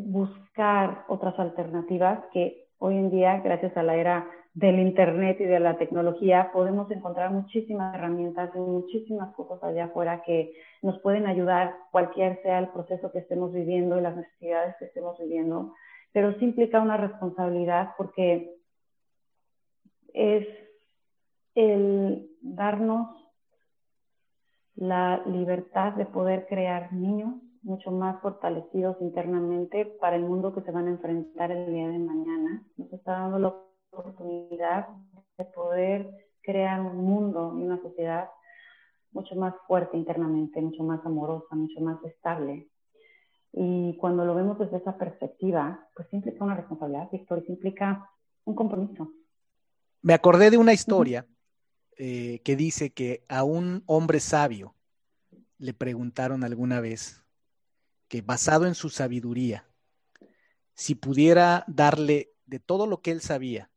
Speaker 1: buscar otras alternativas que hoy en día, gracias a la era del Internet y de la tecnología, podemos encontrar muchísimas herramientas y muchísimas cosas allá afuera que nos pueden ayudar, cualquier sea el proceso que estemos viviendo y las necesidades que estemos viviendo, pero sí implica una responsabilidad porque es el darnos la libertad de poder crear niños mucho más fortalecidos internamente para el mundo que se van a enfrentar el día de mañana. Nos está dando la oportunidad de poder crear un mundo y una sociedad mucho más fuerte internamente, mucho más amorosa, mucho más estable. Y cuando lo vemos desde esa perspectiva, pues implica una responsabilidad, Víctor, implica un compromiso.
Speaker 2: Me acordé de una historia eh, que dice que a un hombre sabio le preguntaron alguna vez que basado en su sabiduría, si pudiera darle de todo lo que él sabía,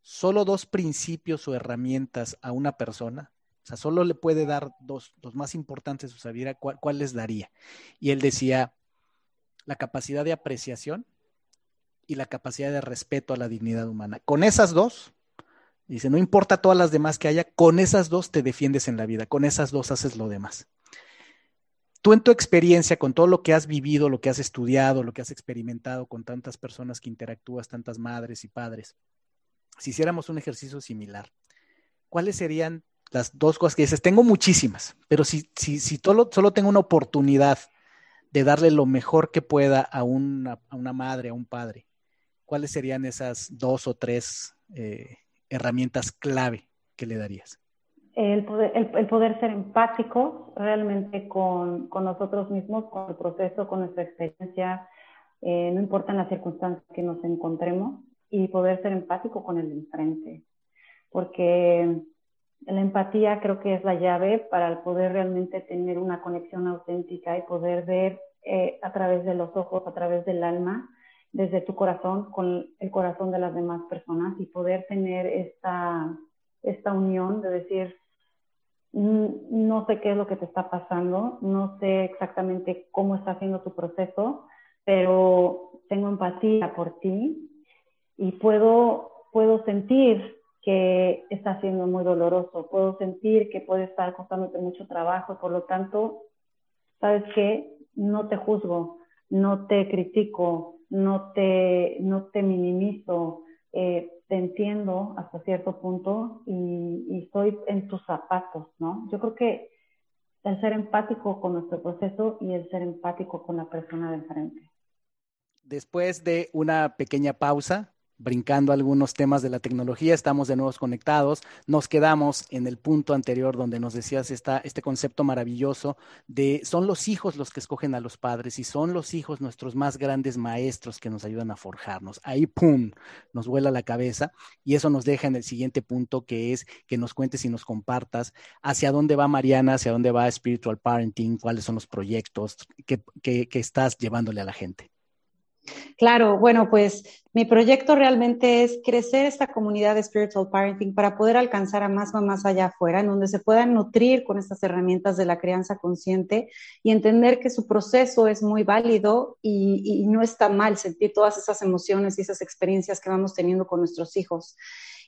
Speaker 2: solo dos principios o herramientas a una persona, o sea, solo le puede dar dos, los más importantes de su sabiduría, ¿cuál, ¿cuál, les daría? Y él decía, la capacidad de apreciación y la capacidad de respeto a la dignidad humana. Con esas dos, Dice, no importa todas las demás que haya, con esas dos te defiendes en la vida, con esas dos haces lo demás. Tú en tu experiencia, con todo lo que has vivido, lo que has estudiado, lo que has experimentado con tantas personas que interactúas, tantas madres y padres, si hiciéramos un ejercicio similar, ¿cuáles serían las dos cosas que dices? Tengo muchísimas, pero si, si, si solo, solo tengo una oportunidad de darle lo mejor que pueda a una, a una madre, a un padre, ¿cuáles serían esas dos o tres eh, herramientas clave que le darías?
Speaker 1: El poder, el, poder ser empático realmente con, con, nosotros mismos, con el proceso, con nuestra experiencia, eh, no importan las circunstancias que nos encontremos, y poder ser empático con el enfrente. Porque la empatía creo que es la llave para poder realmente tener una conexión auténtica y poder ver eh, a través de los ojos, a través del alma, desde tu corazón con el corazón de las demás personas y poder tener esta, esta unión de decir, mm, no sé qué es lo que te está pasando, no sé exactamente cómo está haciendo tu proceso, pero tengo empatía por ti y puedo, puedo sentir que está siendo muy doloroso, puedo sentir que puede estar costándote mucho trabajo, por lo tanto, ¿sabes qué? No te juzgo, no te critico, no te, no te minimizo, eh, te entiendo hasta cierto punto y, estoy en tus zapatos, ¿no? Yo creo que el ser empático con nuestro proceso y el ser empático con la persona de enfrente.
Speaker 2: Después de una pequeña pausa, brincando algunos temas de la tecnología, estamos de nuevo conectados, nos quedamos en el punto anterior donde nos decías esta, este concepto maravilloso de son los hijos los que escogen a los padres y son los hijos nuestros más grandes maestros que nos ayudan a forjarnos. Ahí, ¡pum!, nos vuela la cabeza y eso nos deja en el siguiente punto que es que nos cuentes y nos compartas hacia dónde va Mariana, hacia dónde va Spiritual Parenting, cuáles son los proyectos que, que estás llevándole a la gente.
Speaker 1: Claro, bueno, pues mi proyecto realmente es crecer esta comunidad de Spiritual Parenting para poder alcanzar a más mamás allá afuera, en donde se puedan nutrir con estas herramientas de la crianza consciente y entender que su proceso es muy válido y, no está mal sentir todas esas emociones y esas experiencias que vamos teniendo con nuestros hijos.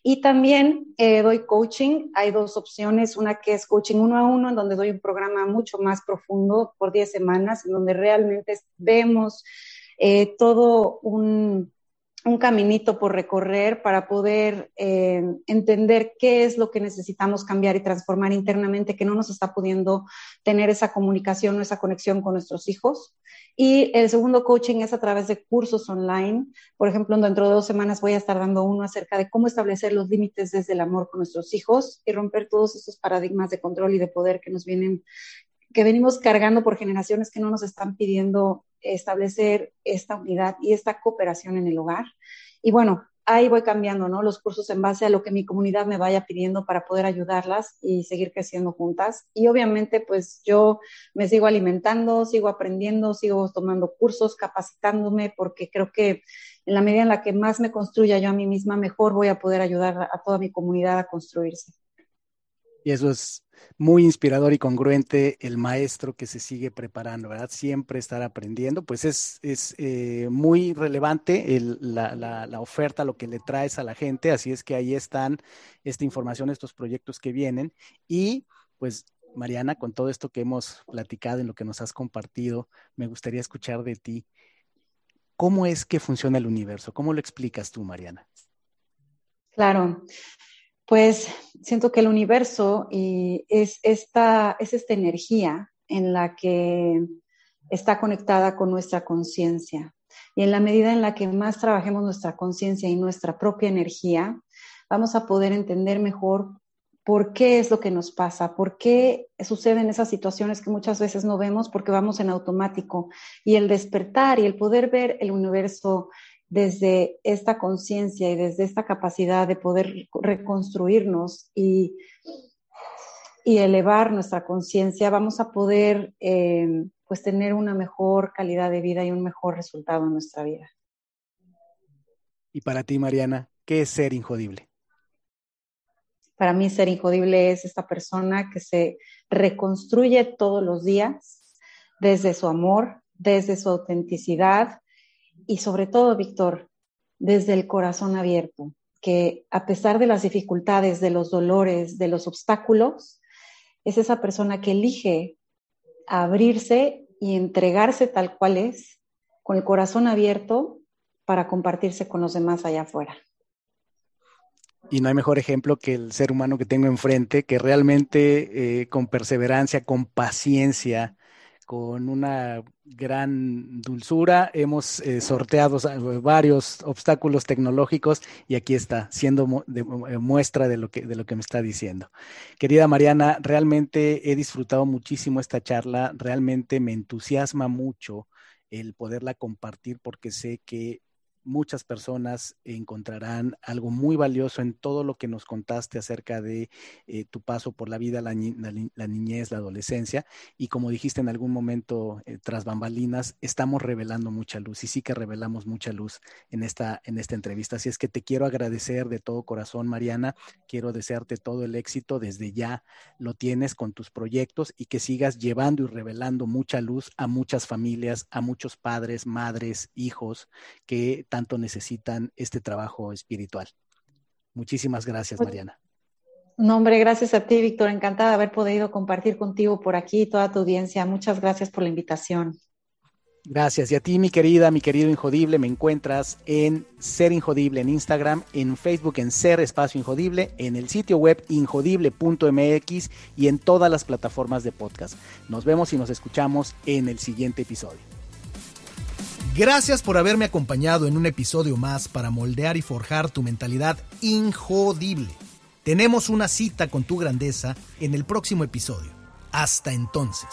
Speaker 1: Y también eh, doy coaching. Hay dos opciones. Una que es coaching uno a uno, en donde doy un programa mucho más profundo por 10 semanas, en donde realmente vemos eh, todo un, caminito por recorrer para poder eh, entender qué es lo que necesitamos cambiar y transformar internamente, que no nos está pudiendo tener esa comunicación o esa conexión con nuestros hijos. Y el segundo coaching es a través de cursos online. Por ejemplo, dentro de dos semanas voy a estar dando uno acerca de cómo establecer los límites desde el amor con nuestros hijos y romper todos esos paradigmas de control y de poder que nos vienen que venimos cargando por generaciones que no nos están pidiendo establecer esta unidad y esta cooperación en el hogar. Y bueno, ahí voy cambiando, ¿no? Los cursos en base a lo que mi comunidad me vaya pidiendo para poder ayudarlas y seguir creciendo juntas. Y obviamente, pues yo me sigo alimentando, sigo aprendiendo, sigo tomando cursos, capacitándome, porque creo que en la medida en la que más me construya yo a mí misma, mejor voy a poder ayudar a toda mi comunidad a construirse.
Speaker 2: Y eso es muy inspirador y congruente el maestro que se sigue preparando, ¿verdad? Siempre estar aprendiendo, pues es, es eh, muy relevante la, la, oferta, lo que le traes a la gente, así es que ahí están esta información, estos proyectos que vienen y pues Mariana, con todo esto que hemos platicado, en lo que nos has compartido, me gustaría escuchar de ti. ¿Cómo es que funciona el universo? ¿Cómo lo explicas tú, Mariana?
Speaker 1: Claro, pues siento que el universo es, esta, es esta energía en la que está conectada con nuestra conciencia. Y en la medida en la que más trabajemos nuestra conciencia y nuestra propia energía, vamos a poder entender mejor por qué es lo que nos pasa, por qué suceden esas situaciones que muchas veces no vemos porque vamos en automático. Y el despertar y el poder ver el universo desde esta conciencia y desde esta capacidad de poder reconstruirnos y, y elevar nuestra conciencia, vamos a poder eh, pues tener una mejor calidad de vida y un mejor resultado en nuestra vida.
Speaker 2: Y para ti, Mariana, ¿qué es ser injodible?
Speaker 1: Para mí ser injodible es esta persona que se reconstruye todos los días desde su amor, desde su autenticidad, y sobre todo, Víctor, desde el corazón abierto, que a pesar de las dificultades, de los dolores, de los obstáculos, es esa persona que elige abrirse y entregarse tal cual es, con el corazón abierto para compartirse con los demás allá afuera.
Speaker 2: Y no hay mejor ejemplo que el ser humano que tengo enfrente, que realmente eh, con perseverancia, con paciencia, con una gran dulzura. Hemos eh, sorteado varios obstáculos tecnológicos y aquí está, siendo eh, muestra de lo, que, de lo que me está diciendo. Querida Mariana, realmente he disfrutado muchísimo esta charla, realmente me entusiasma mucho el poderla compartir porque sé que muchas personas encontrarán algo muy valioso en todo lo que nos contaste acerca de eh, tu paso por la vida, la, niñez, la adolescencia. Y como dijiste en algún momento eh, tras bambalinas, estamos revelando mucha luz y sí que revelamos mucha luz en esta, en esta entrevista. Así es que te quiero agradecer de todo corazón, Mariana. Quiero desearte todo el éxito. Desde ya lo tienes con tus proyectos y que sigas llevando y revelando mucha luz a muchas familias, a muchos padres, madres, hijos que tanto necesitan este trabajo espiritual. Muchísimas gracias, Mariana.
Speaker 1: No, hombre, gracias a ti, Víctor. Encantada de haber podido compartir contigo por aquí toda tu audiencia. Muchas gracias por la invitación.
Speaker 2: Gracias. Y a ti, mi querida, mi querido Injodible, me encuentras en Ser Injodible en Instagram, en Facebook en Ser Espacio Injodible, en el sitio web injodible.mx y en todas las plataformas de podcast. Nos vemos y nos escuchamos en el siguiente episodio. Gracias por haberme acompañado en un episodio más para moldear y forjar tu mentalidad injodible. Tenemos una cita con tu grandeza en el próximo episodio. Hasta entonces.